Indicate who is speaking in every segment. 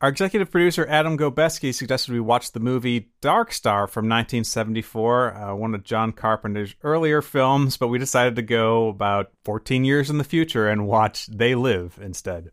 Speaker 1: Our executive producer Adam Gobeski suggested we watch the movie Dark Star from 1974, uh, one of John Carpenter's earlier films, but we decided to go about 14 years in the future and watch They Live instead.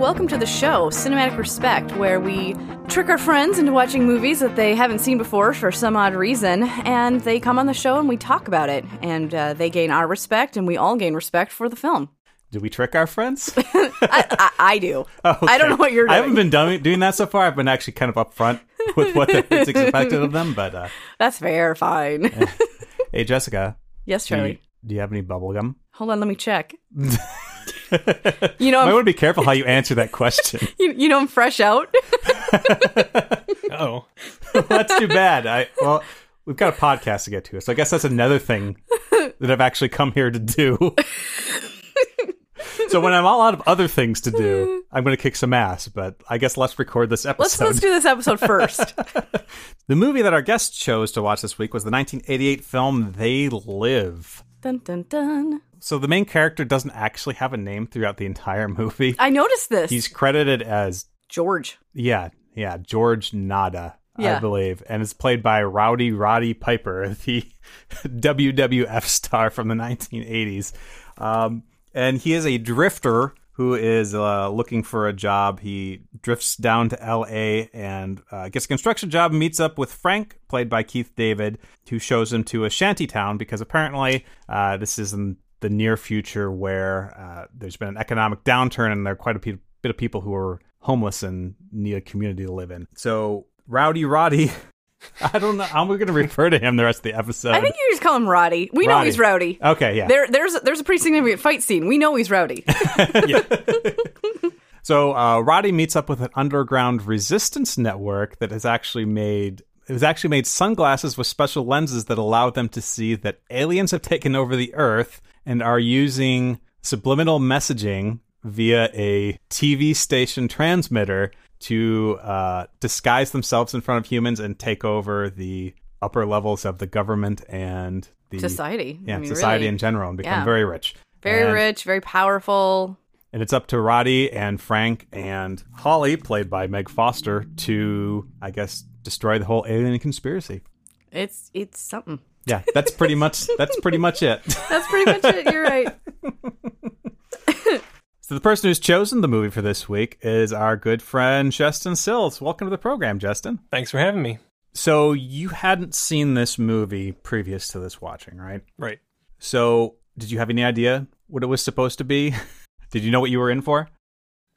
Speaker 2: Welcome to the show, Cinematic Respect, where we trick our friends into watching movies that they haven't seen before for some odd reason, and they come on the show and we talk about it. And uh, they gain our respect, and we all gain respect for the film.
Speaker 1: Do we trick our friends?
Speaker 2: I, I, I do.
Speaker 1: Oh,
Speaker 2: I don't know what you're doing.
Speaker 1: I haven't been doing, doing that so far. I've been actually kind of upfront with what is expected of them. But uh,
Speaker 2: That's fair, fine.
Speaker 1: hey, Jessica,
Speaker 2: yes,
Speaker 1: do you,
Speaker 2: Charlie.
Speaker 1: do you have any bubble gum?
Speaker 2: Hold on, let me check.
Speaker 1: You
Speaker 2: You know, I'm,
Speaker 1: want to be careful how you answer that question.
Speaker 2: you, you know, I'm fresh out.
Speaker 3: Oh,
Speaker 1: that's too bad. I well, we've got a podcast to get to, so I guess that's another thing that I've actually come here to do. so when I'm all out of other things to do, I'm going to kick some ass. But I guess let's record this episode.
Speaker 2: let's let's do this episode first.
Speaker 1: the movie that our guest chose to watch this week was the 1988 film They Live.
Speaker 2: Dun dun dun.
Speaker 1: So the main character doesn't actually have a name throughout the entire movie.
Speaker 2: I noticed this.
Speaker 1: He's credited as
Speaker 2: George.
Speaker 1: yeah, yeah, George Nada, I believe, and it's played by Rowdy Roddy Piper, the WWF star from the 1980s. Um, and he is a drifter who is uh, looking for a job. He drifts down to LA and uh, gets a construction job, meets up with Frank, played by Keith David, who shows him to a shanty town because apparently uh, this is in the near future where uh, there's been an economic downturn and there are quite a pe- bit of people who are homeless and need a community to live in. So Rowdy Roddy, I don't know how we're going to refer to him the rest of the episode.
Speaker 2: I think you just call him Roddy. We know
Speaker 1: Roddy.
Speaker 2: he's rowdy.
Speaker 1: Okay, yeah.
Speaker 2: There, there's there's a pretty significant fight scene. We know he's rowdy.
Speaker 1: So uh, Roddy meets up with an underground resistance network that has actually made it has actually made sunglasses with special lenses that allow them to see that aliens have taken over the Earth and are using subliminal messaging via a TV station transmitter to uh, disguise themselves in front of humans and take over the upper levels of the government and the
Speaker 2: Society.
Speaker 1: yeah
Speaker 2: I mean,
Speaker 1: society
Speaker 2: really.
Speaker 1: in general and become
Speaker 2: Yeah.
Speaker 1: very rich.
Speaker 2: Very
Speaker 1: And-
Speaker 2: rich, very powerful.
Speaker 1: and it's up to Roddy and Frank and Holly, played by Meg Foster, to I guess destroy the whole alien conspiracy.
Speaker 2: It's it's something.
Speaker 1: Yeah, that's pretty much that's pretty much it.
Speaker 2: That's pretty much it. You're right.
Speaker 1: So the person who's chosen the movie for this week is our good friend Justin Sills. Welcome to the program, Justin.
Speaker 3: thanks for having me.
Speaker 1: So you hadn't seen this movie previous to this watching, right?
Speaker 3: Right.
Speaker 1: So did you have any idea what it was supposed to be? did you know what you were in for?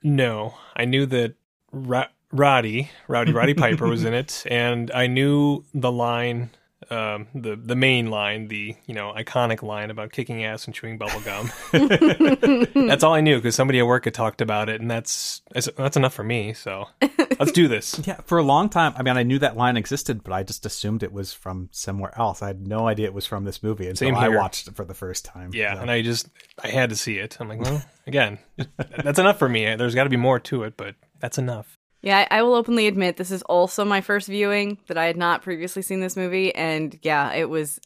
Speaker 3: No, I knew that Ro- Roddy, Rowdy Roddy Piper was in it, and I knew the line, um, the the main line, the you know iconic line about kicking ass and chewing bubble gum. that's all I knew because somebody at work had talked about it, and that's that's that's enough for me. So let's do this.
Speaker 1: Yeah, for a long time. I mean, I knew that line existed, but I just assumed it was from somewhere else. I had no idea it was from this movie until
Speaker 3: Same
Speaker 1: I watched it for the first time.
Speaker 3: Yeah,
Speaker 1: So-
Speaker 3: and I just I had to see it. I'm like, well, again, that's enough for me. There's got to be more to it, but that's enough.
Speaker 2: Yeah, I, will openly admit this is also my first viewing that I had not previously seen this movie, and yeah, it was.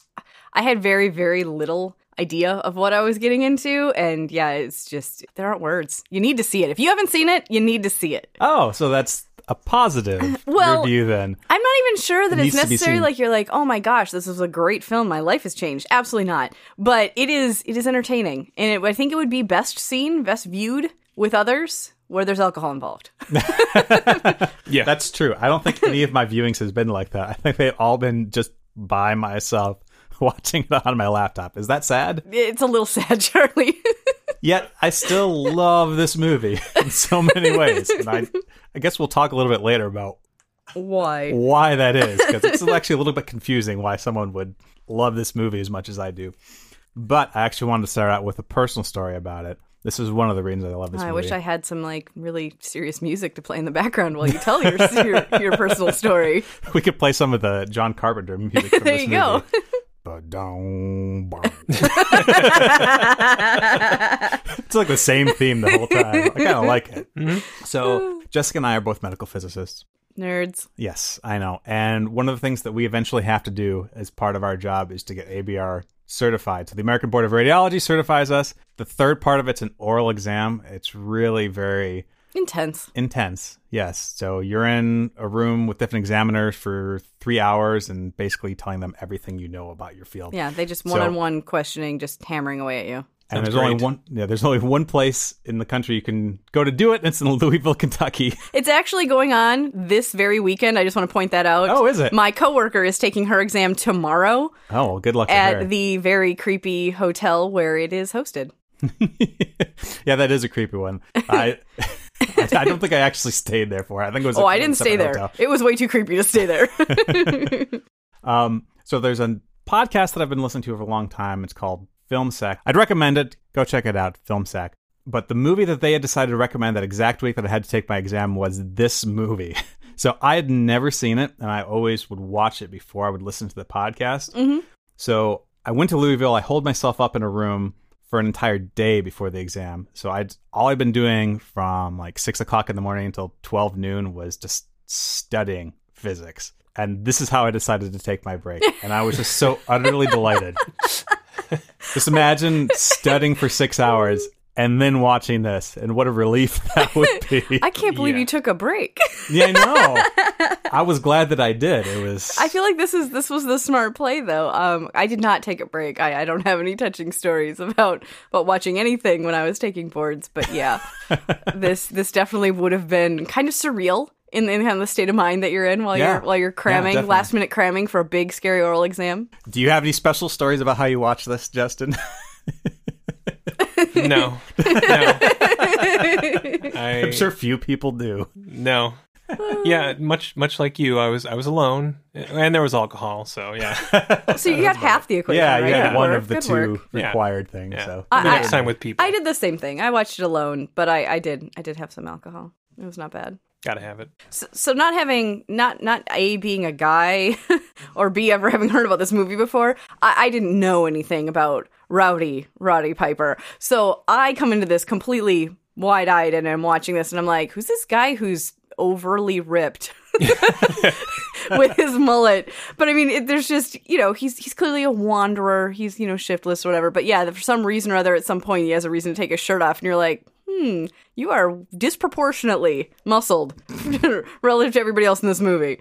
Speaker 2: I had very very little idea of what I was getting into, and yeah, it's just there aren't words. You need to see it. If you haven't seen it, you need to see it.
Speaker 1: oh, so that's a positive
Speaker 2: Well-
Speaker 1: review then.
Speaker 2: I'm not even sure that
Speaker 1: It
Speaker 2: it's
Speaker 1: needs to be
Speaker 2: necessarily like you're like, oh my gosh, this is a great film. My life has changed. Absolutely not. But it is it is entertaining, and it, I think it would be best seen, best viewed with others where there's alcohol involved.
Speaker 3: Yeah,
Speaker 1: That's true. I don't think any of my viewings has been like that. I think they've all been just by myself watching it on my laptop. Is that sad?
Speaker 2: It's a little sad, Charlie.
Speaker 1: Yet I still love this movie in so many ways. And I I guess we'll talk a little bit later about
Speaker 2: Why?
Speaker 1: why that is because it's actually a little bit confusing why someone would love this movie as much as I do. But I actually wanted to start out with a personal story about it. This is one of the reasons I love this
Speaker 2: I
Speaker 1: movie.
Speaker 2: wish I had some like really serious music to play in the background while you tell your your, your personal story.
Speaker 1: we could play some of the John Carpenter music from
Speaker 2: There
Speaker 1: this
Speaker 2: you
Speaker 1: movie.
Speaker 2: go.
Speaker 1: Ba-dum, bum. it's like the same theme the whole time. I kind of like it.
Speaker 2: Mm-hmm.
Speaker 1: So Jessica and I are both medical physicists.
Speaker 2: Nerds.
Speaker 1: Yes, I know. And one of the things that we eventually have to do as part of our job is to get ABR certified. So the American Board of Radiology certifies us. The third part of it's an oral exam. It's really very
Speaker 2: Intense.
Speaker 1: intense. Yes. So you're in a room with different examiners for three hours and basically telling them everything you know about your field.
Speaker 2: Yeah, they just one on one questioning, just hammering away at you.
Speaker 1: And
Speaker 3: Sounds
Speaker 1: there's only one. Yeah, there's only one place in the country you can go to do it. And it's in Louisville, Kentucky.
Speaker 2: It's actually going on this very weekend. I just want to point that out.
Speaker 1: Oh, is it?
Speaker 2: My coworker is taking her exam tomorrow
Speaker 1: Oh, well, good luck to her.
Speaker 2: at the very creepy hotel where it is hosted.
Speaker 1: yeah, that is a creepy one. I, I don't think I actually stayed there for. it. I think it was.
Speaker 2: Oh, I didn't stay there.
Speaker 1: hotel.
Speaker 2: It was way too creepy to stay there.
Speaker 1: Um, so there's a podcast that I've been listening to for a long time. It's called Film Sack. I'd recommend it. Go check it out, Film Sack. But the movie that they had decided to recommend that exact week that I had to take my exam was this movie. So I had never seen it, and I always would watch it before I would listen to the podcast.
Speaker 2: Mhm.
Speaker 1: So I went to Louisville. I holed myself up in a room for an entire day before the exam. So I all I'd been doing from like six o'clock in the morning until twelve noon was just studying physics. And this is how I decided to take my break. And I was just so utterly delighted. Just imagine studying for six hours and then watching this, and what a relief that would be.
Speaker 2: I can't believe
Speaker 3: Yeah.
Speaker 2: you took a break.
Speaker 1: yeah, I know. I was glad that I did. It was.
Speaker 2: I feel like this is this was the smart play though. Um, I did not take a break. I, I don't have any touching stories about about watching anything when I was taking boards. But yeah, this this definitely would have been kind of surreal in, in kind of the state of mind that you're in while
Speaker 1: Yeah.
Speaker 2: you're while you're cramming
Speaker 1: definitely.
Speaker 2: last minute cramming for a big scary oral exam.
Speaker 1: Do you have any special stories about how you watch this, Justin?
Speaker 3: No, no. I,
Speaker 1: I'm sure few people do.
Speaker 3: No. Yeah, much much like you, I was I was alone, and there was alcohol. So yeah,
Speaker 2: So you got half the equation.
Speaker 1: Yeah,
Speaker 2: right?
Speaker 1: you had
Speaker 2: Good
Speaker 1: one
Speaker 2: work,
Speaker 1: of the
Speaker 2: good
Speaker 1: two
Speaker 2: work.
Speaker 3: Yeah.
Speaker 1: required things.
Speaker 3: yeah.
Speaker 1: So
Speaker 2: I-
Speaker 3: the next
Speaker 2: I-
Speaker 3: time with people,
Speaker 2: I did the same thing. I watched it alone, but I, I did I did have some alcohol. It was not bad.
Speaker 3: Gotta have it.
Speaker 2: So, so not having not not a being a guy or b ever having heard about this movie before, I, I didn't know anything about Rowdy Roddy Piper. So I come into this completely wide eyed and I'm watching this and I'm like, who's this guy who's overly ripped? with his mullet. But I mean, it, there's just you know he's he's clearly a wanderer. He's you know shiftless or whatever. But yeah, for some reason or other, at some point he has a reason to take his shirt off, and you're like, hmm, you are disproportionately muscled relative to everybody else in this movie.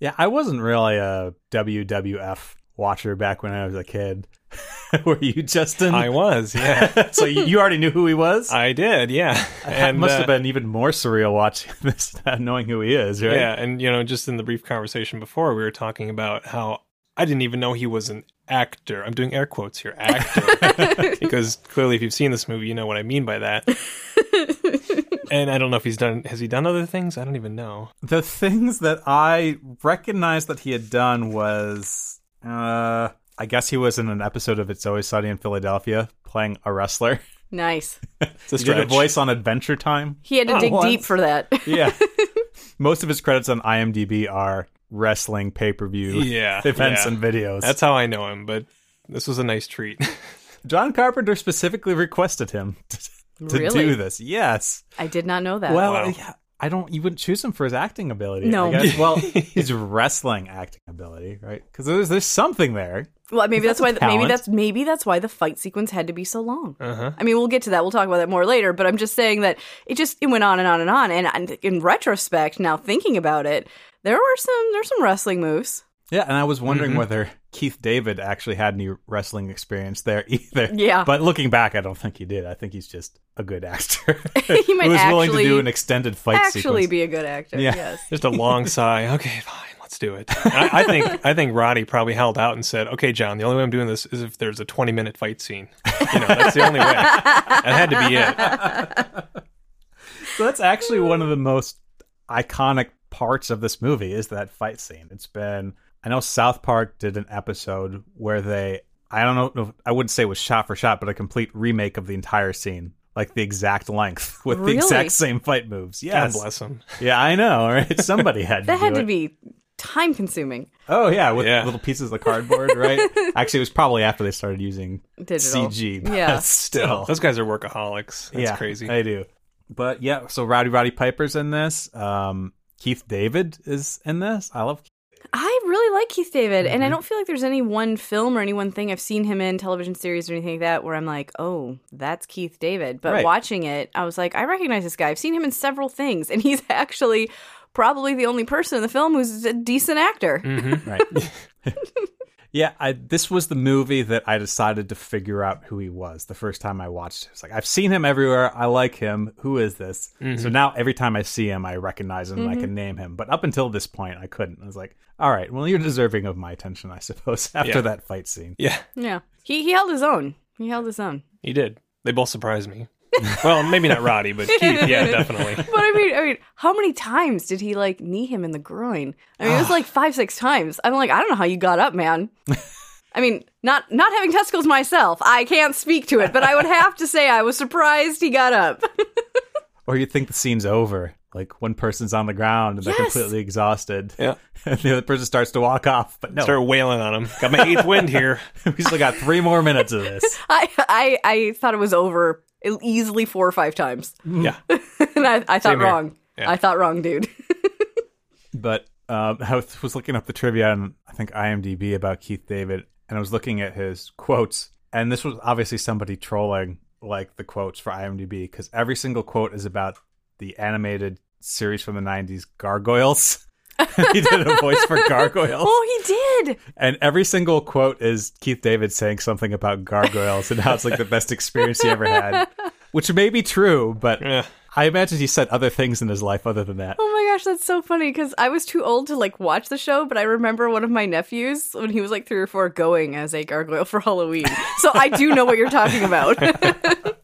Speaker 1: yeah, I wasn't really a WWF watcher back when I was a kid. Were you, Justin?
Speaker 3: I was, yeah,
Speaker 1: so you you already knew who he was.
Speaker 3: I did, yeah,
Speaker 1: It must
Speaker 3: uh,
Speaker 1: have been even more surreal watching this, not knowing who he is, right?
Speaker 3: Yeah, and you know, just in the brief conversation before, we were talking about how I didn't even know he was an actor. I'm doing air quotes here, actor, because clearly, if you've seen this movie, you know what I mean by that. and I don't know if he's done. Has he done other things? I don't even know.
Speaker 1: The things that I recognized that he had done was, uh, I guess he was in an episode of It's Always Sunny in Philadelphia playing a wrestler.
Speaker 2: Nice.
Speaker 3: It's a
Speaker 1: He did a voice on Adventure Time.
Speaker 2: He had to dig
Speaker 1: once.
Speaker 2: deep for that.
Speaker 1: Yeah. Most of his credits on IMDb are wrestling pay per view
Speaker 3: Yeah,
Speaker 1: events
Speaker 3: yeah.
Speaker 1: and videos.
Speaker 3: That's how I know him. But this was a nice treat.
Speaker 1: John Carpenter specifically requested him to, to
Speaker 2: Really?
Speaker 1: do this. Yes.
Speaker 2: I did not know that.
Speaker 1: Well,
Speaker 3: Wow.
Speaker 1: yeah, I don't. You wouldn't choose him for his acting ability.
Speaker 2: No.
Speaker 1: I guess. Well, his wrestling acting ability, right? Because there's there's something there.
Speaker 2: Well, maybe that's,
Speaker 1: that's
Speaker 2: why
Speaker 1: a
Speaker 2: maybe that's maybe that's why the fight sequence had to be so long.
Speaker 3: Uh huh.
Speaker 2: I mean, we'll get to that. We'll talk about that more later. But I'm just saying that it just it went on and on and on. And, and in retrospect, now thinking about it, there were some there's some wrestling moves.
Speaker 1: Yeah, and I was wondering
Speaker 3: Mm-hmm.
Speaker 1: whether Keith David actually had any wrestling experience there either.
Speaker 2: Yeah.
Speaker 1: But looking back, I don't think he did. I think he's just a good actor.
Speaker 2: He might
Speaker 1: who was willing to do an extended fight
Speaker 2: Actually,
Speaker 1: sequence.
Speaker 2: be a good actor.
Speaker 1: Yeah.
Speaker 2: Yes.
Speaker 3: Just a long sigh. Okay, fine, let's do it. I, I think I think Roddy probably held out and said, "Okay, John, the only way I'm doing this is if there's a 20 minute fight scene. You know, that's the only way. That had to be it.
Speaker 1: So that's actually one of the most iconic parts of this movie is that fight scene. It's been I know South Park did an episode where they I don't know I wouldn't say it was shot for shot, but a complete remake of the entire scene. Like the exact length with
Speaker 2: Really?
Speaker 1: the exact same fight moves.
Speaker 3: God bless them.
Speaker 1: Yeah, I know, right? Somebody had to
Speaker 2: That had
Speaker 1: do
Speaker 2: to
Speaker 1: it.
Speaker 2: be time consuming.
Speaker 1: Oh yeah, with
Speaker 3: Yeah.
Speaker 1: little pieces of cardboard, right? Actually, it was probably after they started using
Speaker 2: Digital.
Speaker 1: CG. But
Speaker 2: Yeah.
Speaker 1: still,
Speaker 3: Those guys are workaholics. That's
Speaker 1: yeah,
Speaker 3: crazy.
Speaker 1: I do. But yeah, so Rowdy Roddy Piper's in this. Um, Keith David is in this. I love. Keith.
Speaker 2: I really like Keith David,
Speaker 1: Mm-hmm.
Speaker 2: and I don't feel like there's any one film or any one thing I've seen him in, television series or anything like that, where I'm like, oh, that's Keith David. But
Speaker 1: Right.
Speaker 2: watching it, I was like, I recognize this guy. I've seen him in several things, and he's actually probably the only person in the film who's a decent actor.
Speaker 3: Mm-hmm.
Speaker 1: Right. yeah, I, this was the movie that I decided to figure out who he was the first time I watched it. It's like I've seen him everywhere. I like him. Who is this? So now every time I see him, I recognize him and I can name him. But up until this point, I couldn't. I was like, all right, well, you're deserving of my attention, I suppose. After
Speaker 3: Yeah.
Speaker 1: that fight scene.
Speaker 3: Yeah,
Speaker 2: Yeah, he he held his own. He held his own.
Speaker 3: he did. They both surprised me. Well, maybe not Roddy, but Keith. Yeah, definitely.
Speaker 2: But I mean, I mean, how many times did he like knee him in the groin? I mean, it was like five, six times. I'm like, I don't know how you got up, man. I mean, not not having testicles myself, I can't speak to it, but I would have to say I was surprised he got up.
Speaker 1: Or you think the scene's over. Like one person's on the ground and they're
Speaker 2: Yes.
Speaker 1: completely exhausted.
Speaker 3: Yeah.
Speaker 1: And the other person starts to walk off. But no,
Speaker 3: Start wailing on him. Got my eighth wind here.
Speaker 1: we still got three more minutes of this.
Speaker 2: I I I thought it was over easily four or five times,
Speaker 3: Yeah.
Speaker 2: and I, I thought
Speaker 3: Same
Speaker 2: wrong.
Speaker 3: Yeah.
Speaker 2: I thought wrong, dude.
Speaker 1: But um, I was was looking up the trivia on I think IMDb about Keith David, and I was looking at his quotes, and this was obviously somebody trolling like the quotes for IMDb because every single quote is about the animated series from the '90s, Gargoyles. he did a voice for Gargoyles,
Speaker 2: oh, he did.
Speaker 1: and every single quote is Keith David saying something about gargoyles and how it's like the best experience he ever had, which may be true, but
Speaker 3: Yeah.
Speaker 1: I imagine he said other things in his life other than that.
Speaker 2: Oh my gosh, that's so funny because I was too old to like watch the show, but I remember one of my nephews when he was like three or four going as a gargoyle for Halloween. So I do know what you're talking about.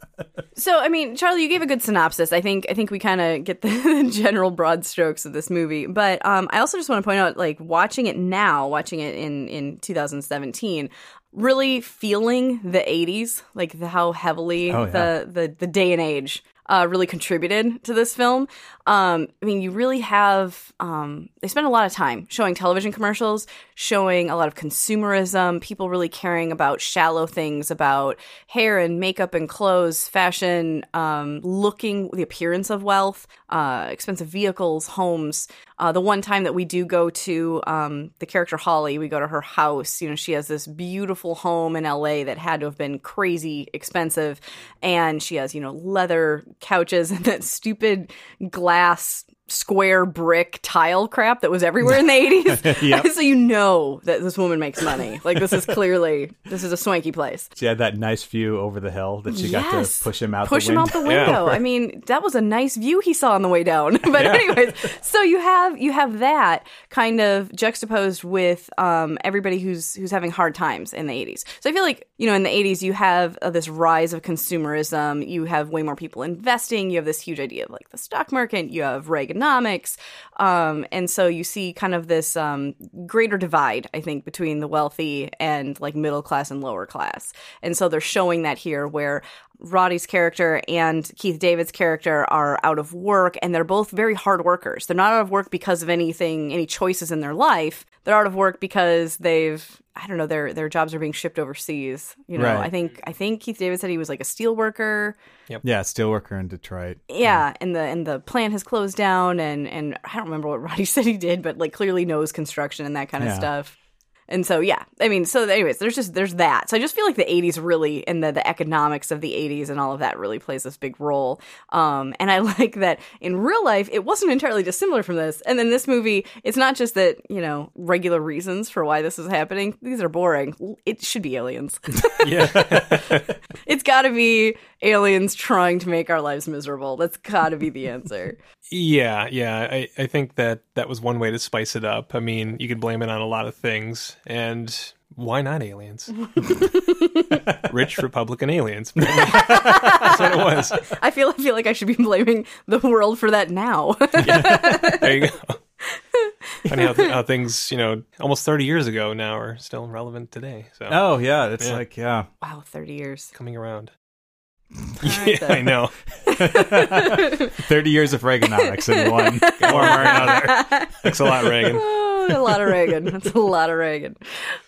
Speaker 2: so I mean, Charlie, you gave a good synopsis. I think I think we kind of get the general broad strokes of this movie, but um, I also just want to point out, like watching it now, watching it in in 2017. Really feeling the 80s, like the, how heavily
Speaker 1: Oh, yeah.
Speaker 2: the, the the day and age uh, really contributed to this film. Um, I mean, you really have, um, they spend a lot of time showing television commercials, showing a lot of consumerism, people really caring about shallow things, about hair and makeup and clothes, fashion, um, looking, the appearance of wealth, uh, expensive vehicles, homes. Uh, the one time that we do go to um, the character Holly, we go to her house. You know, she has this beautiful home in LA that had to have been crazy expensive. And she has, you know, leather couches and that stupid glass square brick tile crap that was everywhere in the 80s.
Speaker 1: Yep.
Speaker 2: so you know that this woman makes money. Like this is clearly this is a swanky place.
Speaker 1: She had that nice view over the hill that she got to push him out.
Speaker 2: Push
Speaker 1: the
Speaker 2: him
Speaker 1: window.
Speaker 2: out the window. I mean, that was a nice view he saw on the way down. but anyways, so you have you have that kind of juxtaposed with um, everybody who's who's having hard times in the 80s. So I feel like you know in the 80s you have uh, this rise of consumerism. You have way more people investing. You have this huge idea of like the stock market. You have Reaganomics, um, and so you see kind of this um, greater divide. I think between the wealthy and like middle class and lower class. And so they're showing that here where Roddy's character and Keith David's character are out of work and they're both very hard workers. They're not out of work because of anything, any choices in their life. They're out of work because they've, I don't know, their their jobs are being shipped overseas. You know,
Speaker 1: Right.
Speaker 2: I think I think Keith David said he was like a steel worker. Yep.
Speaker 1: Yeah, steel worker in Detroit.
Speaker 2: Yeah, and the and the plant has closed down, and and I don't remember what Roddy said he did, but like clearly knows construction and that kind of
Speaker 1: Yeah.
Speaker 2: stuff. And so yeah, I mean, so anyways, there's just there's that. So I just feel like the '80s really and the the economics of the '80s and all of that really plays this big role. Um, and I like that in real life it wasn't entirely dissimilar from this. And then this movie, it's not just that you know regular reasons for why this is happening. These are boring. It should be aliens.
Speaker 3: Yeah.
Speaker 2: it's got to be aliens trying to make our lives miserable. That's got to be the answer.
Speaker 3: Yeah, yeah. I, I think that that was one way to spice it up. I mean, you could blame it on a lot of things, and why not aliens? Rich Republican aliens. That's what it was.
Speaker 2: I feel I feel like I should be blaming the world for that now.
Speaker 3: There you go. Funny how, th- how things, you know, almost 30 years ago now are still relevant today. So
Speaker 1: Oh yeah, it's
Speaker 3: Yeah.
Speaker 1: like yeah.
Speaker 2: wow, 30 years.
Speaker 3: coming around. Yeah. I know.
Speaker 1: Thirty years of Reaganomics in one.
Speaker 3: One or another. Thanks a lot, Reagan.
Speaker 2: Oh, a lot of Reagan. That's a lot of Reagan.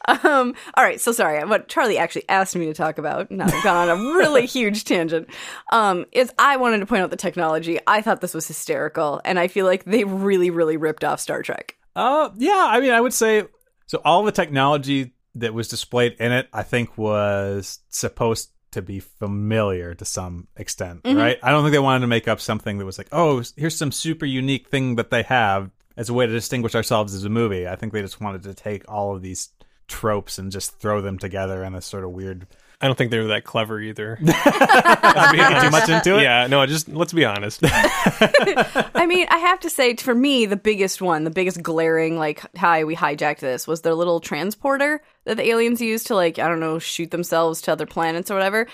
Speaker 2: Um, all right, so sorry. What Charlie actually asked me to talk about, now I've gone on a really huge tangent, um, is I wanted to point out the technology. I thought this was hysterical, and I feel like they really, really ripped off Star Trek.
Speaker 1: Uh, yeah. I mean, I would say so. All the technology that was displayed in it, I think, was supposed to be familiar to some extent, mm-hmm. right? I don't think they wanted to make up something that was like, oh, here's some super unique thing that they have as a way to distinguish ourselves as a movie. I think they just wanted to take all of these tropes and just throw them together in a sort of weird.
Speaker 3: I don't think they were that clever either. Honest.
Speaker 1: Too much into it.
Speaker 3: Yeah, no, just let's be honest.
Speaker 2: I mean, I have to say, for me, the biggest one, the biggest glaring, like, hi, we hijacked this, was their little transporter that the aliens use to, like, I don't know, shoot themselves to other planets or whatever.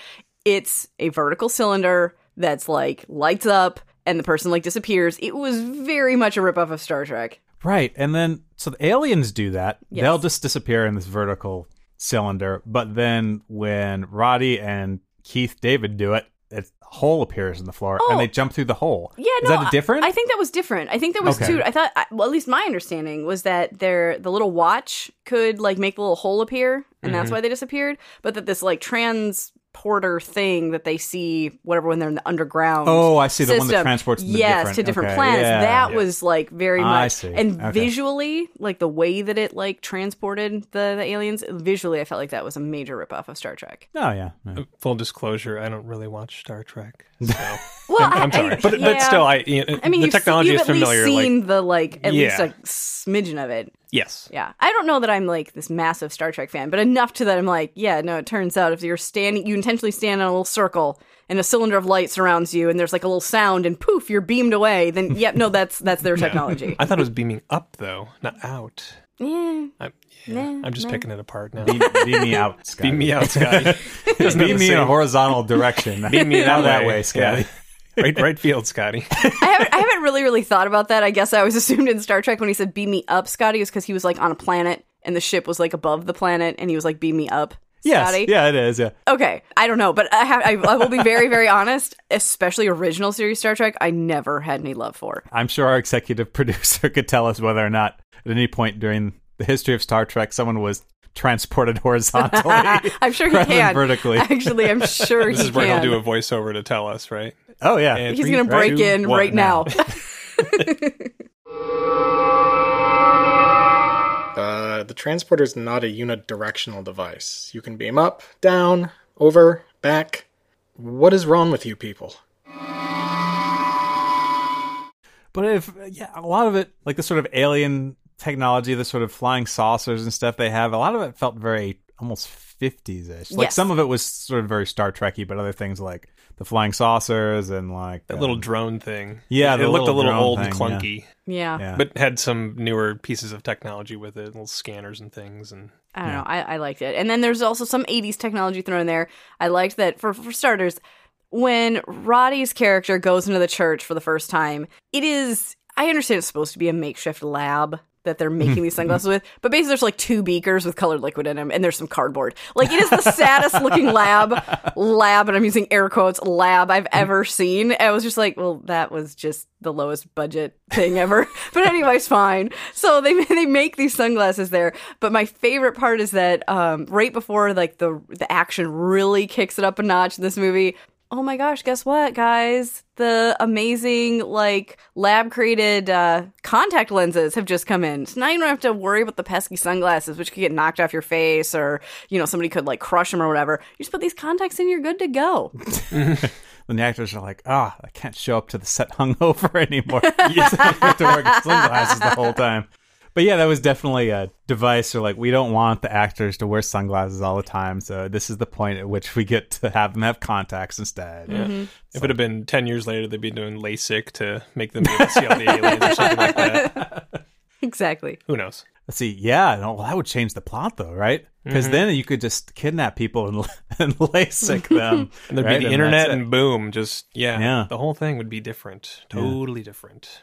Speaker 2: It's a vertical cylinder that's, like, lights up and the person, like, disappears. It was very much a ripoff of Star Trek.
Speaker 1: Right. And then, so the aliens do that.
Speaker 2: Yes.
Speaker 1: They'll just disappear in this vertical cylinder. But then when Roddy and Keith David do it, a hole appears in the floor
Speaker 2: Oh.
Speaker 1: and they jump through the hole.
Speaker 2: Yeah,
Speaker 1: Is
Speaker 2: no,
Speaker 1: that a different?
Speaker 2: I, I think that was different. I think there was
Speaker 1: Okay.
Speaker 2: two. I thought, well, at least my understanding was that their the little watch could like make the little hole appear, and that's
Speaker 1: Mm-hmm.
Speaker 2: why they disappeared. But that this like transporter thing that they see, whatever, when they're in the underground.
Speaker 1: Oh, I see, the one that transports them
Speaker 2: yes
Speaker 1: different-
Speaker 2: to different
Speaker 1: okay,
Speaker 2: planets.
Speaker 1: yeah.
Speaker 2: that
Speaker 1: Yeah.
Speaker 2: was like very
Speaker 1: I
Speaker 2: much,
Speaker 1: see.
Speaker 2: and
Speaker 1: Okay.
Speaker 2: visually, like the way that it like transported the, the aliens. Visually, I felt like that was a major ripoff of Star Trek.
Speaker 1: oh, yeah. yeah.
Speaker 3: Uh, full disclosure, I don't really watch Star Trek. So.
Speaker 2: Well,
Speaker 3: I'm,
Speaker 2: I-
Speaker 3: I'm sorry,
Speaker 2: I-
Speaker 3: but but still, I you know,
Speaker 2: I mean,
Speaker 3: the
Speaker 2: you've,
Speaker 3: technology
Speaker 2: you've
Speaker 3: is
Speaker 2: at least
Speaker 3: familiar.
Speaker 2: seen
Speaker 3: like
Speaker 2: the like at least a smidgen of it.
Speaker 3: Yes,
Speaker 2: Yeah. I don't know that I'm like this massive Star Trek fan, but enough to that I'm like, yeah, no, it turns out if you're standing, you intentionally stand in a little circle and a cylinder of light surrounds you and there's like a little sound and poof, you're beamed away, then, yep, no, that's that's their technology.
Speaker 3: I thought it was beaming up though, not out.
Speaker 2: yeah.
Speaker 3: I'm, yeah,
Speaker 2: Nah,
Speaker 3: I'm just
Speaker 2: nah.
Speaker 3: picking it apart now.
Speaker 1: Beam, beam me out, Scotty.
Speaker 3: Beam me out, Scotty. Doesn't
Speaker 1: Beam me in a horizontal direction.
Speaker 3: Beam me
Speaker 1: out
Speaker 3: that
Speaker 1: that way, Scotty.
Speaker 3: Yeah. Right, right field, Scotty.
Speaker 2: I haven't, I haven't really, really thought about that. I guess I was assumed in Star Trek when he said beam me up, Scotty, was because he was like on a planet and the ship was like above the planet and he was like beam me up.
Speaker 1: Yes.
Speaker 2: Scotty.
Speaker 1: Yeah, it is. Yeah.
Speaker 2: Okay, I don't know, but I have. I, I will be very, very honest. Especially original series Star Trek, I never had any love for.
Speaker 1: I'm sure our executive producer could tell us whether or not at any point during the history of Star Trek someone was transported horizontally.
Speaker 2: I'm sure he
Speaker 1: rather than
Speaker 2: can.
Speaker 1: vertically.
Speaker 2: Actually, I'm sure
Speaker 3: This
Speaker 2: he
Speaker 3: is where
Speaker 2: can.
Speaker 3: he'll do a voiceover to tell us, right?
Speaker 1: Oh yeah.
Speaker 3: And
Speaker 2: He's
Speaker 3: three,
Speaker 2: gonna break
Speaker 3: two,
Speaker 2: in right now.
Speaker 4: Uh, the transporter is not a unidirectional device. You can beam up, down, over, back. What is wrong with you people?
Speaker 1: But if yeah, a lot of it, like the sort of alien technology, the sort of flying saucers and stuff they have, a lot of it felt very almost fifties ish. Like
Speaker 2: Yes.
Speaker 1: some of it was sort of very Star Trekky, but other things like the flying saucers and like
Speaker 3: That
Speaker 1: um,
Speaker 3: little drone thing.
Speaker 1: Yeah,
Speaker 3: it,
Speaker 1: the
Speaker 3: looked a
Speaker 1: little
Speaker 3: little
Speaker 1: drone
Speaker 3: old and clunky,
Speaker 2: yeah.
Speaker 1: yeah.
Speaker 3: but had some newer pieces of technology with it, little scanners and things. And
Speaker 2: I don't know. I, I liked it. And then there's also some 80s technology thrown in there. I liked that, for, for starters, when Roddy's character goes into the church for the first time, it is, I understand it's supposed to be a makeshift lab that they're making these sunglasses with, but basically there's like two beakers with colored liquid in them and there's some cardboard. Like it is the saddest looking lab, lab, and I'm using air quotes, lab I've ever seen. I was just like, well, that was just the lowest budget thing ever. but anyways, fine. So they they make these sunglasses there. But my favorite part is that um, right before like the the action really kicks it up a notch in this movie. Oh my gosh, guess what, guys? The amazing, like, lab created uh, contact lenses have just come in. So now you don't have to worry about the pesky sunglasses, which could get knocked off your face or, you know, somebody could, like, crush them or whatever. You just put these contacts in, you're good to go.
Speaker 1: Then the actors are like, ah, I can't show up to the set hungover anymore. you have to wear sunglasses the whole time. But yeah, that was definitely a device. Or like, we don't want the actors to wear sunglasses all the time, so this is the point at which we get to have them have contacts instead.
Speaker 3: if mm-hmm. it had been ten years later, they'd be doing LASIK to make them be able to see all the aliens or something like that.
Speaker 2: exactly.
Speaker 3: Who knows?
Speaker 1: Let's see. Yeah, no, well, that would change the plot, though, right? Because mm-hmm. then you could just kidnap people and, and LASIK them.
Speaker 3: And there'd
Speaker 1: right?
Speaker 3: be the
Speaker 1: And
Speaker 3: internet, and boom, just yeah,
Speaker 1: Yeah.
Speaker 3: the whole thing would be different, totally different.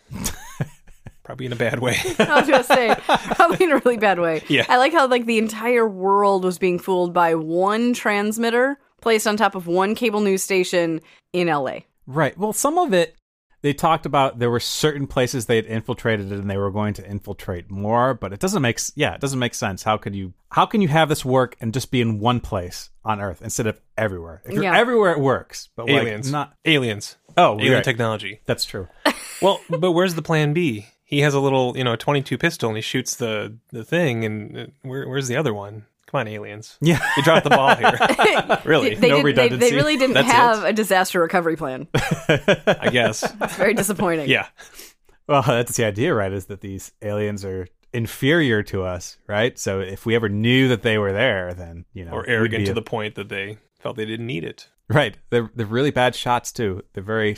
Speaker 3: Probably in a bad way.
Speaker 2: I was gonna say, probably in a really bad way.
Speaker 3: Yeah.
Speaker 2: I like how like the entire world was being fooled by one transmitter placed on top of one cable news station in LA.
Speaker 1: Right. Well, some of it, they talked about there were certain places they had infiltrated and they were going to infiltrate more, but it doesn't make yeah, it doesn't make sense. How could you how can you have this work and just be in one place on Earth instead of everywhere? If you're
Speaker 2: Yeah.
Speaker 1: everywhere, it works, but like
Speaker 3: Aliens.
Speaker 1: not.
Speaker 3: Aliens.
Speaker 1: Oh,
Speaker 3: Alien
Speaker 1: right.
Speaker 3: technology.
Speaker 1: That's true.
Speaker 3: Well, but where's the plan B? He has a little, you know, 22 pistol and he shoots the the thing and uh, where, where's the other one? Come on, aliens.
Speaker 1: Yeah.
Speaker 3: You dropped the ball here. really?
Speaker 2: They,
Speaker 1: No
Speaker 2: did, they,
Speaker 1: redundancy.
Speaker 2: they really didn't
Speaker 3: That's
Speaker 2: have a disaster recovery plan.
Speaker 3: I guess.
Speaker 2: It's very disappointing.
Speaker 3: Yeah.
Speaker 1: Well, that's the idea, right? Is that these aliens are inferior to us, right? So if we ever knew that they were there, then you know,
Speaker 3: Or
Speaker 1: we'd
Speaker 3: arrogant
Speaker 1: be
Speaker 3: to
Speaker 1: a-
Speaker 3: the point that they felt they didn't need it.
Speaker 1: right. They're they're really bad shots too. They're very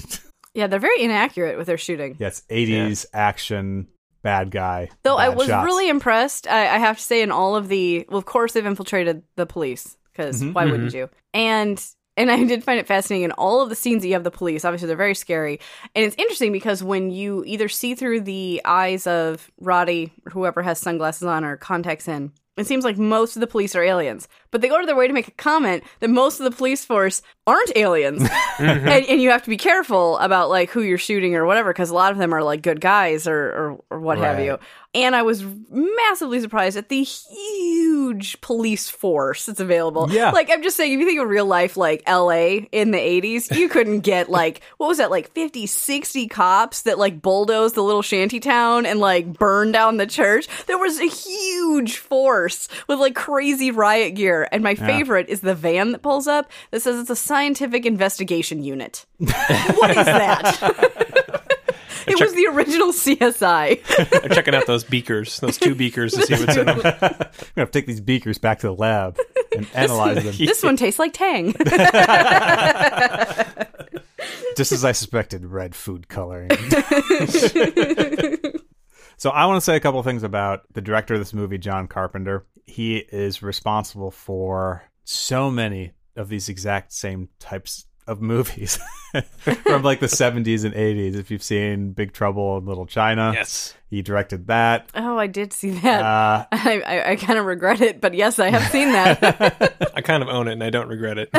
Speaker 2: Yeah, they're very inaccurate with their shooting.
Speaker 1: yes, eighties action bad guy.
Speaker 2: Though I was
Speaker 1: shots.
Speaker 2: really impressed, I, I have to say, in all of the well, of course they've infiltrated the police because
Speaker 1: Mm-hmm,
Speaker 2: why wouldn't you? And and I did find it fascinating in all of the scenes that you have the police. Obviously, they're very scary, and it's interesting because when you either see through the eyes of Roddy, whoever has sunglasses on or contacts in. It seems like most of the police are aliens, but they go to their way to make a comment that most of the police force aren't aliens, and, and you have to be careful about like who you're shooting or whatever because a lot of them are like good guys or or, or what have you. And I was massively surprised at the huge police force that's available.
Speaker 1: Yeah.
Speaker 2: Like, I'm just saying, if you think of real life, like LA in the 80s, you couldn't get like, what was that, like 50, 60 cops that like bulldozed the little shanty town and like burned down the church. There was a huge force with like crazy riot gear. And my favorite is the van that pulls up that says it's a scientific investigation unit. what is that? It was the original CSI.
Speaker 3: I'm checking out those beakers, those two beakers to see what's in them.
Speaker 1: I'm gonna have to take these beakers back to the lab and analyze them.
Speaker 2: this one tastes like Tang.
Speaker 1: Just as I suspected, red food coloring. So I want to say a couple things about the director of this movie, John Carpenter. He is responsible for so many of these exact same types of movies from like the 70s and 80s. If you've seen Big Trouble in Little China,
Speaker 3: Yes.
Speaker 1: he directed that.
Speaker 2: Oh, I did see that.
Speaker 1: Uh,
Speaker 2: I, I, I kind of regret it, but yes, I have seen that.
Speaker 3: I kind of own it and I don't regret it.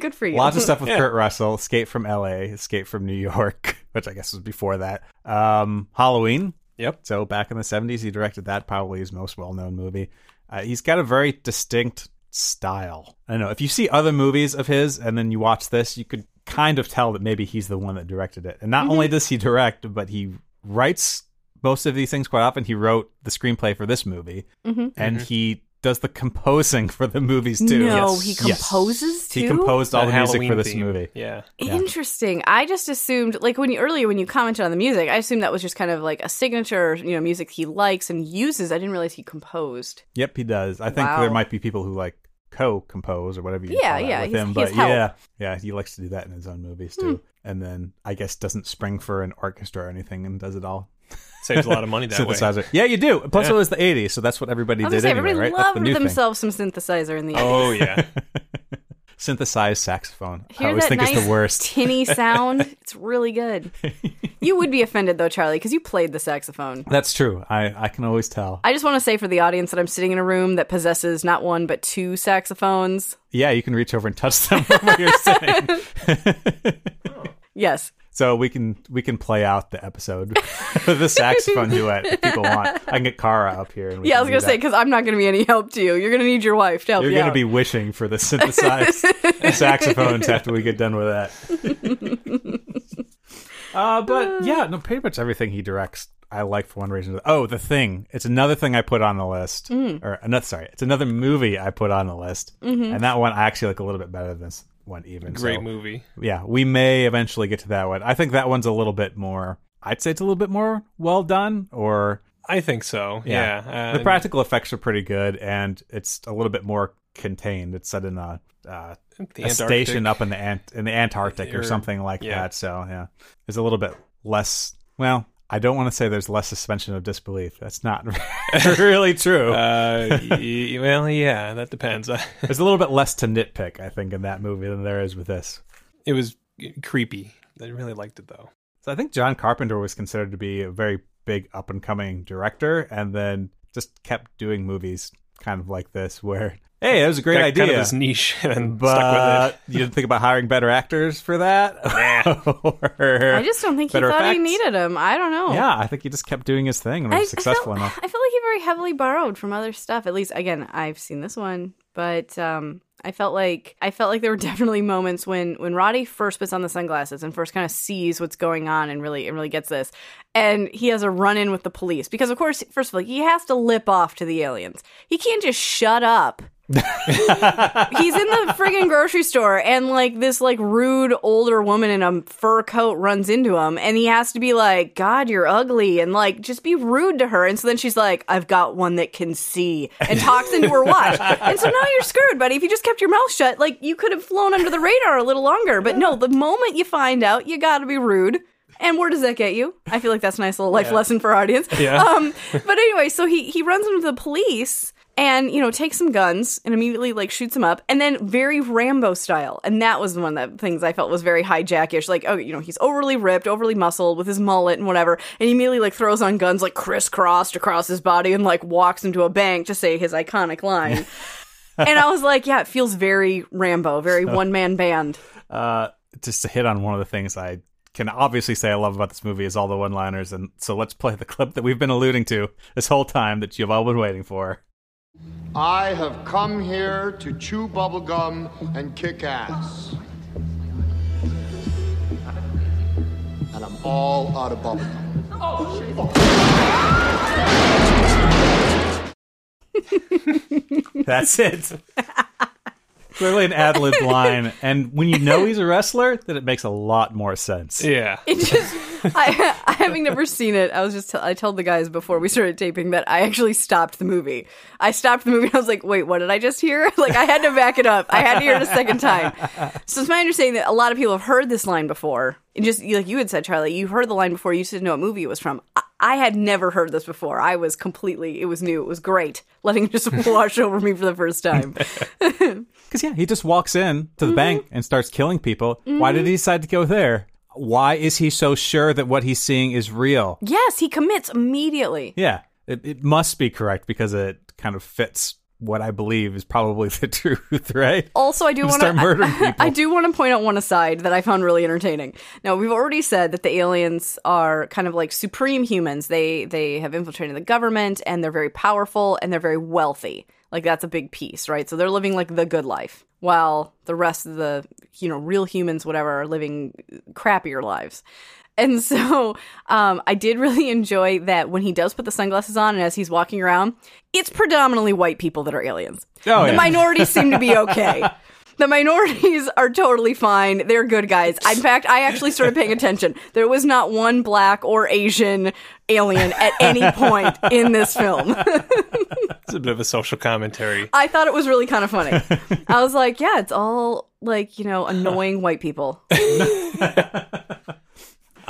Speaker 2: Good for you.
Speaker 1: Lots of stuff with
Speaker 3: Yeah.
Speaker 1: Kurt Russell, Escape from LA, Escape from New York, which I guess was before that. Um, Halloween.
Speaker 3: Yep.
Speaker 1: So back in the 70s, he directed that, probably his most well known movie. Uh, he's got a very distinct style. I don't know. If you see other movies of his and then you watch this, you could kind of tell that maybe he's the one that directed it. And not only mm-hmm. does he direct, but he writes most of these things quite often. He wrote the screenplay for this movie mm-hmm. and mm-hmm. he does the composing for the movies too.
Speaker 2: no,
Speaker 3: Yes.
Speaker 2: he
Speaker 1: Yes.
Speaker 2: composes too.
Speaker 1: He composed all
Speaker 3: That
Speaker 1: the music
Speaker 3: Halloween
Speaker 1: for this
Speaker 3: theme.
Speaker 1: movie.
Speaker 3: Yeah.
Speaker 2: Interesting. I just assumed, like when you earlier when you commented on the music, I assumed that was just kind of like a signature, you know, music he likes and uses. I didn't realize he composed.
Speaker 1: Yep, he does. I think
Speaker 2: Wow.
Speaker 1: there might be people who like co-compose or whatever you
Speaker 2: Yeah,
Speaker 1: call
Speaker 2: yeah,
Speaker 1: with
Speaker 2: he's-
Speaker 1: him, but
Speaker 2: has. Hmm.
Speaker 1: yeah, yeah, he likes to do that in his own movies too. And then I guess doesn't spring for an orchestra or anything and does it all.
Speaker 3: Saves a lot of money that way.
Speaker 1: Synthesizer. Yeah, you do. Plus,
Speaker 3: Yeah.
Speaker 1: it was the '80s, so that's what everybody did
Speaker 2: gonna say
Speaker 1: anyway,
Speaker 2: everybody
Speaker 1: right? That's the
Speaker 2: loved
Speaker 1: thing.
Speaker 2: themselves some synthesizer in the
Speaker 3: Oh, yeah.
Speaker 1: Synthesized saxophone. I always
Speaker 2: that
Speaker 1: think
Speaker 2: nice
Speaker 1: it's the worst.
Speaker 2: tinny sound? It's really good. You would be offended though, Charlie, because you played the saxophone.
Speaker 1: That's true. I I can always tell.
Speaker 2: I just want to say for the audience that I'm sitting in a room that possesses not one but two saxophones.
Speaker 1: Yeah, you can reach over and touch them while you're sitting.
Speaker 2: Yes.
Speaker 1: So we can we can play out the episode, the saxophone duet if people want. I can get Kara up here. And we
Speaker 2: Yeah, I was going to say, because I'm not going to be any help to you. You're going to need your wife to help
Speaker 1: You're
Speaker 2: you
Speaker 1: going to
Speaker 2: out.
Speaker 1: be wishing for the synthesized saxophones after we get done with that. uh, but yeah, no, pretty much everything he directs, I like for one reason. Oh, The Thing. It's another thing I put on the list,
Speaker 2: Mm.
Speaker 1: or another. Sorry, it's another movie I put on the list,
Speaker 2: Mm-hmm.
Speaker 1: and that one I actually like a little bit better than this one. Even
Speaker 3: Great
Speaker 1: so,
Speaker 3: movie.
Speaker 1: Yeah, we may eventually get to that one. I think that one's a little bit more. I'd say it's a little bit more well done, or
Speaker 3: I think so.
Speaker 1: yeah.
Speaker 3: Yeah.
Speaker 1: the
Speaker 3: uh,
Speaker 1: practical effects are pretty good, and it's a little bit more contained. It's set in a, uh, a station up in the Ant- in the Antarctic or,
Speaker 3: Or-
Speaker 1: something like
Speaker 3: yeah.
Speaker 1: that. So yeah, it's a little bit less. Well, I don't want to say there's less suspension of disbelief. That's not really true.
Speaker 3: Uh, y- well, yeah, that depends.
Speaker 1: there's a little bit less to nitpick, I think, in that movie than there is with this.
Speaker 3: it was creepy. I really liked it though.
Speaker 1: So I think John Carpenter was considered to be a very big up and coming director, and then just kept doing movies kind of like this, where hey, that was a great
Speaker 3: Got
Speaker 1: idea.
Speaker 3: kind of his niche and
Speaker 1: but
Speaker 3: stuck
Speaker 1: you didn't think about hiring better actors for that? Or-
Speaker 2: I just don't think he
Speaker 1: better
Speaker 2: thought he needed him. I don't know.
Speaker 1: Yeah, I think he just kept doing his thing and
Speaker 2: I,
Speaker 1: was successful
Speaker 2: I felt,
Speaker 1: enough.
Speaker 2: I felt like he very heavily borrowed from other stuff. At least, again, I've seen this one, but um, I felt like I felt like there were definitely moments when when Roddy first puts on the sunglasses and first kind of sees what's going on and really and really gets this, and he has a run in with the police because, of course, first of all, he has to lip off to the aliens. He can't just shut up. He's in the friggin' grocery store and like this like rude older woman in a fur coat runs into him and he has to be like, God, you're ugly and like just be rude to her. And so then she's like, I've got one that can see and talks into her watch. And so now you're screwed, buddy. If you just kept your mouth shut, like you could have flown under the radar a little longer. But no, the moment you find out, you gotta be rude. And where does that get you? I feel like that's a nice little life lesson for our audience.
Speaker 3: Yeah.
Speaker 2: Um, but anyway, so he he runs into the police and you know takes some guns and immediately like shoots him up, and then very Rambo style. And that was one of the things I felt was very hijackish. Like, oh, you know, he's overly ripped, overly muscled with his mullet and whatever, and he immediately like throws on guns like crisscrossed across his body and like walks into a bank to say his iconic line. and I was like, yeah, it feels very Rambo, very one man band.
Speaker 1: Uh, just to hit on one of the things I can obviously say I love about this movie is all the one-liners, and so let's play the clip that we've been alluding to this whole time that you've all been waiting for.
Speaker 5: I have come here to chew bubblegum and kick ass. And I'm all out of bubblegum.
Speaker 1: That's it. Clearly an ad lib line, and when you know he's a wrestler, then it makes a lot more sense.
Speaker 3: Yeah.
Speaker 2: It just, I, I having never seen it, I was just, I told the guys before we started taping that I actually stopped the movie. I stopped the movie and I was like, wait, what did I just hear? Like, I had to back it up. I had to hear it a second time. So it's my understanding that a lot of people have heard this line before. And just like you had said, Charlie, you heard the line before, you didn't know what movie it was from. I, I had never heard this before. I was completely, it was new. It was great letting it just wash over me for the first time.
Speaker 1: Because yeah, he just walks in to the bank and starts killing people. Why did he decide to go there? Why is he so sure that what he's seeing is real?
Speaker 2: yes, he commits immediately.
Speaker 1: Yeah, it, it must be correct because it kind of fits what I believe is probably the truth, right?
Speaker 2: Also, I do want to Start
Speaker 1: murdering
Speaker 2: I,
Speaker 1: people.
Speaker 2: I do want to point out one aside that I found really entertaining. Now, we've already said that the aliens are kind of like supreme humans. They they have infiltrated the government and they're very powerful and they're very wealthy. Like that's a big piece, right? So they're living like the good life, while the rest of the you know real humans, whatever, are living crappier lives. And so um, I did really enjoy that when he does put the sunglasses on and as he's walking around, it's predominantly white people that are aliens.
Speaker 1: Oh,
Speaker 2: the
Speaker 1: yeah.
Speaker 2: minorities seem to be okay. The minorities are totally fine. They're good guys. In fact, I actually started paying attention. There was not one black or Asian alien at any point in this film.
Speaker 3: It's a bit of a social commentary.
Speaker 2: I thought it was really kind of funny. I was like, yeah, it's all like, you know, annoying white people.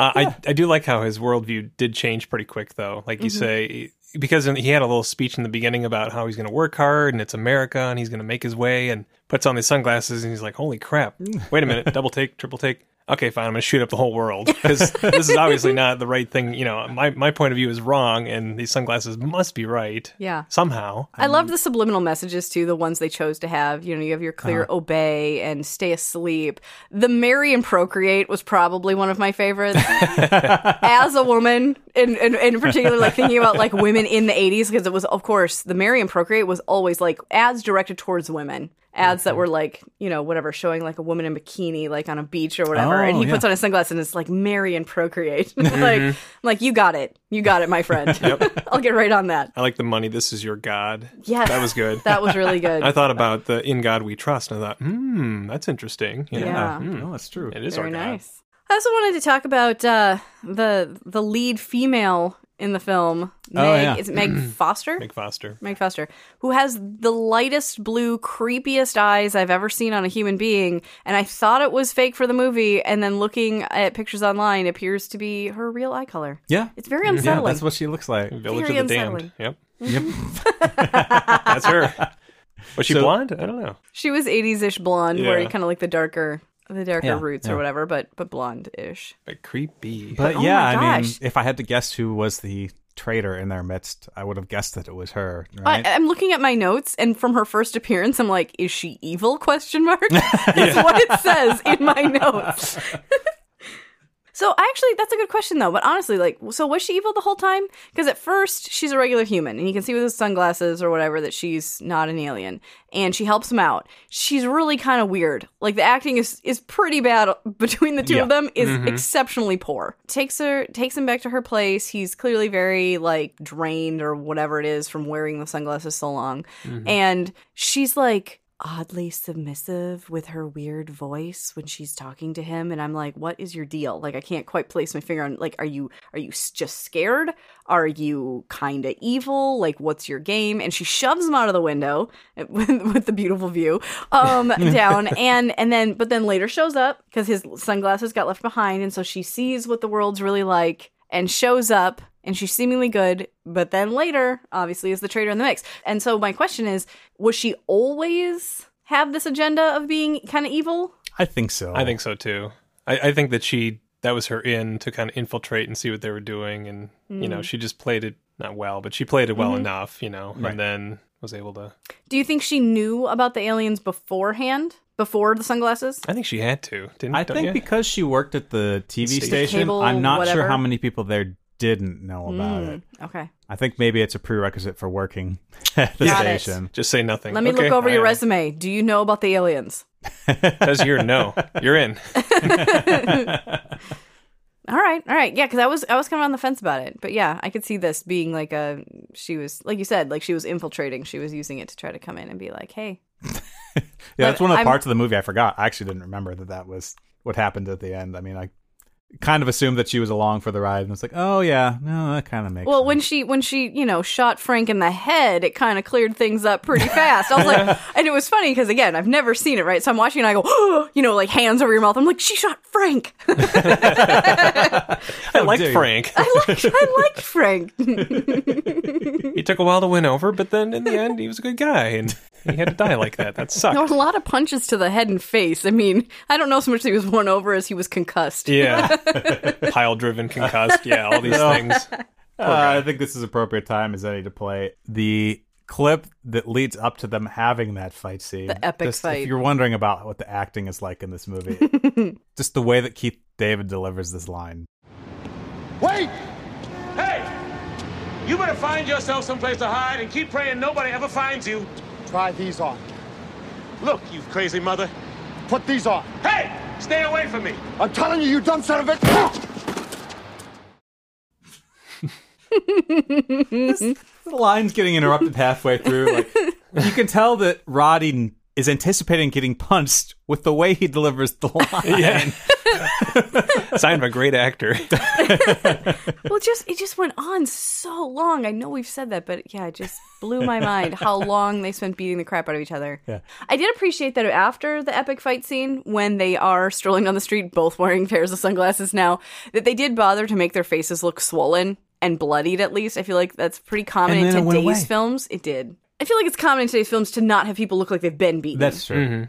Speaker 3: Uh, I I do like how his worldview did change pretty quick, though. Like you say, because he had a little speech in the beginning about how he's going to work hard and it's America and he's going to make his way and puts on these sunglasses and he's like, "Holy crap! Wait a minute, double take, triple take." Okay, fine. I'm going to shoot up the whole world because this is obviously not the right thing. You know, my my point of view is wrong, and these sunglasses must be right.
Speaker 2: Yeah.
Speaker 3: somehow.
Speaker 2: I love the subliminal messages too, the ones they chose to have. You know, you have your clear uh-huh. obey and stay asleep. The marry and procreate was probably one of my favorites. As a woman, in, in, in particular, like thinking about like women in the 80s, because it was, of course, the marry and procreate was always like ads directed towards women. Ads that were like, you know, whatever, showing like a woman in bikini, like on a beach or whatever. and
Speaker 1: Oh,
Speaker 2: he
Speaker 1: yeah.
Speaker 2: puts on a sunglass and it's like, marry and procreate. like, like, you got it. You got it, my friend. I'll get right on that.
Speaker 3: I like the money. This is your god.
Speaker 2: Yeah.
Speaker 3: that was good.
Speaker 2: That was really good.
Speaker 3: I thought about the "In God We Trust," and I thought, "Hmm, that's interesting." You know,
Speaker 2: Yeah.
Speaker 1: No, that's true.
Speaker 3: it is
Speaker 2: Very
Speaker 3: our God.
Speaker 2: nice. I also wanted to talk about uh, the the lead female in the film. Meg,
Speaker 1: Oh, yeah.
Speaker 2: Is it Meg Foster?
Speaker 3: Meg Foster.
Speaker 2: Meg Foster, who has the lightest blue, creepiest eyes I've ever seen on a human being. And I thought it was fake for the movie, and then looking at pictures online, appears to be her real eye color.
Speaker 1: Yeah.
Speaker 2: It's very
Speaker 1: Yeah,
Speaker 2: unsettling.
Speaker 1: that's what she looks like.
Speaker 3: Village
Speaker 2: Very
Speaker 3: of the Damned.
Speaker 2: unsettling.
Speaker 3: Yep,
Speaker 1: Yep.
Speaker 3: that's her. Was she
Speaker 1: So-
Speaker 3: blonde? I don't know.
Speaker 2: she was 80s-ish blonde, where
Speaker 3: Yeah.
Speaker 2: kind of like the darker, the darker
Speaker 1: Yeah,
Speaker 2: roots
Speaker 1: yeah.
Speaker 2: or whatever, but but blonde-ish.
Speaker 3: But creepy.
Speaker 1: But
Speaker 2: Oh
Speaker 1: yeah,
Speaker 2: my
Speaker 1: I mean, if I had to guess who was the traitor in their midst, I would have guessed that it was her. Right?
Speaker 2: I, I'm looking at my notes, and from her first appearance, I'm like, "Is she evil?" Question mark. That's what it says in my notes. so I actually, that's a good question though. But honestly, like, so was she evil the whole time? Because at first, she's a regular human, and you can see with his sunglasses or whatever that she's not an alien, and she helps him out. She's really kind of weird. Like the acting is is pretty bad between the two
Speaker 1: Yeah.
Speaker 2: of them. Is mm-hmm. exceptionally poor. Takes her takes him back to her place. He's clearly very like drained or whatever it is from wearing the sunglasses so long, mm-hmm. and she's like oddly submissive with her weird voice when she's talking to him and I'm like what is your deal? Like I can't quite place my finger on like are you are you just scared? Are you kind of evil? Like what's your game? And she shoves him out of the window with, with the beautiful view um down and and then but then later shows up because his sunglasses got left behind and so she sees what the world's really like and shows up and she's seemingly good, but then later, obviously, is the traitor in the mix. And so my question is, was she always have this agenda of being kind of evil?
Speaker 1: I think so.
Speaker 3: I think so too. I, I think that she that was her in to kind of infiltrate and see what they were doing, and you know mm. she just played it not well, but she played it well mm-hmm. enough, you know,
Speaker 1: Right.
Speaker 3: and then was able to.
Speaker 2: Do you think she knew about the aliens beforehand, before the sunglasses?
Speaker 3: I think she had to, didn't
Speaker 1: I think
Speaker 3: you?
Speaker 1: because she worked at the TV
Speaker 3: Station.
Speaker 1: station,
Speaker 2: Cable,
Speaker 1: I'm not
Speaker 2: whatever.
Speaker 1: sure how many people there didn't know about it.
Speaker 2: Hmm, okay.
Speaker 1: I think maybe it's a prerequisite for working at the
Speaker 2: Got it.
Speaker 1: station.
Speaker 3: just say nothing.
Speaker 2: Let me
Speaker 3: Okay,
Speaker 2: look over your
Speaker 3: I-
Speaker 2: resume. Do you know about the aliens?
Speaker 3: Does your no? You're in.
Speaker 2: All right, all right, yeah, because I was I was kind of on the fence about it, but yeah, I could see this being like a she was like you said, like she was infiltrating, she was using it to try to come in and be like, hey,
Speaker 1: Yeah, that's one of the
Speaker 2: I'm-
Speaker 1: parts of the movie I forgot. I actually didn't remember that that was what happened at the end. I mean, I kind of assumed that she was along for the ride, and it's like, oh yeah, no, that kind of makes.
Speaker 2: Well,
Speaker 1: sense.
Speaker 2: when she when she you know shot Frank in the head, it kind of cleared things up pretty fast. I was like, and it was funny because again, I've never seen it, right? So I'm watching and I go, oh, you know, like hands over your mouth. I'm like, she shot Frank.
Speaker 3: I oh, like
Speaker 1: dare you.
Speaker 3: Frank.
Speaker 2: I like I liked Frank.
Speaker 3: he took a while to win over, but then in the end, he was a good guy, and he had to die like that. That
Speaker 2: There were
Speaker 3: sucked.
Speaker 2: a lot of punches to the head and face. I mean, I don't know so much that he was won over as he was concussed.
Speaker 3: Yeah, pile driven, concussed. Yeah, all these things.
Speaker 1: Uh, I think this is appropriate time as any to play the clip that leads up to them having that fight scene.
Speaker 2: The epic
Speaker 1: Just
Speaker 2: fight.
Speaker 1: If you're wondering about what the acting is like in this movie, just the way that Keith David delivers this line.
Speaker 5: Wait!
Speaker 6: Hey! You better find yourself someplace to hide and keep praying nobody ever finds you.
Speaker 5: Try these on.
Speaker 6: Look, you crazy mother.
Speaker 5: Put these on.
Speaker 6: Hey! Stay away from me!
Speaker 5: I'm telling you, you dumb son of a.
Speaker 1: The line's getting interrupted halfway through. Like you can tell that Roddy is anticipating getting punched with the way he delivers the line.
Speaker 3: Yeah, sign of a great actor.
Speaker 2: Well, just it just went on so long. I know we've said that, but yeah, it just blew my mind how long they spent beating the crap out of each other.
Speaker 1: Yeah.
Speaker 2: I did appreciate that after the epic fight scene, when they are strolling down the street, both wearing pairs of sunglasses now, that they did bother to make their faces look swollen and bloodied. At least I feel like that's pretty common
Speaker 1: And
Speaker 2: in
Speaker 1: then it
Speaker 2: today's films. It did. I feel like it's common in today's films to not have people look like they've been beaten.
Speaker 1: That's true. Mm-hmm.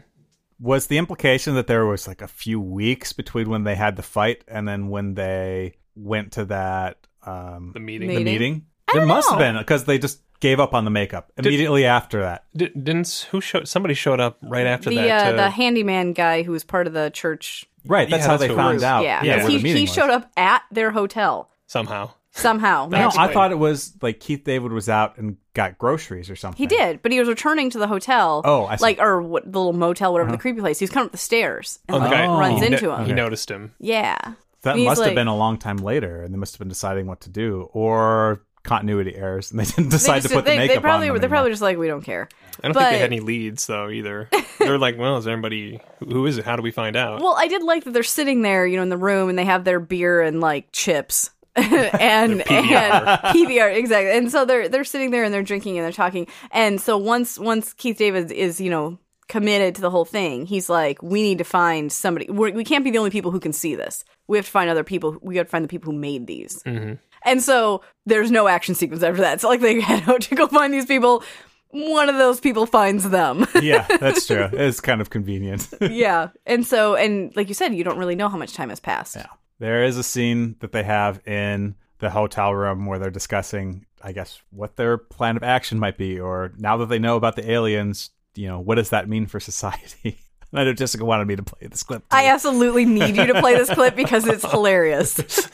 Speaker 1: Was the implication that there was like a few weeks between when they had the fight and then when they went to that um,
Speaker 3: The meeting.
Speaker 2: Meeting.
Speaker 1: the meeting?
Speaker 2: I
Speaker 1: There
Speaker 2: don't
Speaker 1: must have been because they just gave up on the makeup immediately after that.
Speaker 3: Di- didn't who showed? Somebody showed up right after
Speaker 2: the
Speaker 3: that.
Speaker 2: uh,
Speaker 3: to-
Speaker 2: the handyman guy who was part of the church.
Speaker 1: Right, that's
Speaker 3: Yeah,
Speaker 1: how
Speaker 3: that's
Speaker 1: they found
Speaker 3: was.
Speaker 1: out.
Speaker 2: yeah,
Speaker 1: where
Speaker 2: he, he showed up at their hotel
Speaker 3: somehow.
Speaker 2: somehow.
Speaker 1: No. I thought it was like Keith David was out and got groceries or something.
Speaker 2: He did, but he was returning to the hotel.
Speaker 1: Oh, I see. Uh-huh.
Speaker 2: like or what the little motel, whatever the creepy place. He's coming up the stairs and
Speaker 3: Oh, the
Speaker 2: like,
Speaker 3: guy
Speaker 2: runs
Speaker 3: he,
Speaker 2: into
Speaker 3: no-
Speaker 2: him.
Speaker 3: He noticed him.
Speaker 2: Yeah,
Speaker 1: That
Speaker 2: And he's
Speaker 1: must have been a long time later, and they must have been deciding what to do, or continuity errors, and they didn't
Speaker 2: They
Speaker 1: decide
Speaker 2: just-
Speaker 1: to put
Speaker 2: they,
Speaker 1: the
Speaker 2: they
Speaker 1: makeup
Speaker 2: probably
Speaker 1: on.
Speaker 2: were.
Speaker 1: them
Speaker 2: They're probably just like we don't care.
Speaker 3: I don't
Speaker 2: But-
Speaker 3: think they had any leads though either. They're like, well, is there anybody? who- Who is it? How do we find out?
Speaker 2: Well, I did like that they're sitting there, you know, in the room, and they have their beer and like chips. and
Speaker 3: PBR.
Speaker 2: and PBR exactly, and so they're they're sitting there and they're drinking and they're talking, and so once once Keith David is you know committed to the whole thing, he's like, we need to find somebody. We're, we can't be the only people who can see this. We have to find other people. We have to find the people who made these. Mm-hmm. And so there's no action sequence after that. So like they head out to go find these people. One of those people finds them.
Speaker 1: yeah, that's true. It's kind of convenient.
Speaker 2: yeah. And so and like you said, you don't really know how much time has passed.
Speaker 1: Yeah. There is a scene that they have in the the hotel room where they're discussing, I guess, what their plan of action might be, or now that they know about the aliens, you know, what does that mean for society? I know Jessica wanted me to play this clip.
Speaker 2: I absolutely need you to play this clip because it's hilarious.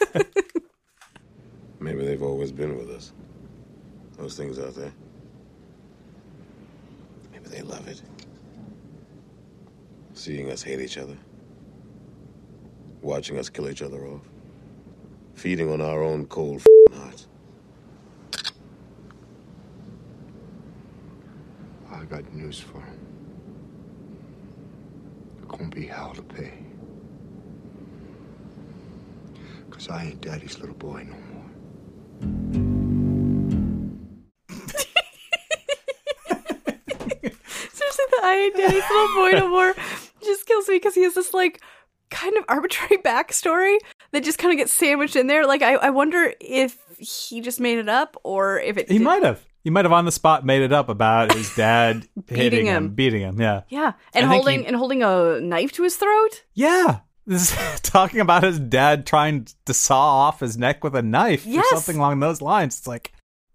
Speaker 7: Maybe they've always been with us. Those things out there. Maybe they love it. Seeing us hate each other. Watching us kill each other off. Feeding on our own cold f***ing hearts.
Speaker 5: I got news for him. It's gonna be hell to pay. Cause I ain't daddy's little boy no more.
Speaker 2: Seriously, the I ain't daddy's little boy no more just kills me because he has this like kind of arbitrary backstory that just kind of gets sandwiched in there. Like I, I wonder if he just made it up or if it
Speaker 1: He
Speaker 2: did-
Speaker 1: might have. He might have on the spot made it up about his dad hitting him,
Speaker 2: him.
Speaker 1: beating him. Yeah.
Speaker 2: Yeah, and
Speaker 3: I
Speaker 2: holding
Speaker 3: he-
Speaker 2: and holding a knife to his throat.
Speaker 1: Yeah. This is talking about his dad trying to saw off his neck with a knife
Speaker 2: Yes.
Speaker 1: or something along those lines. It's like,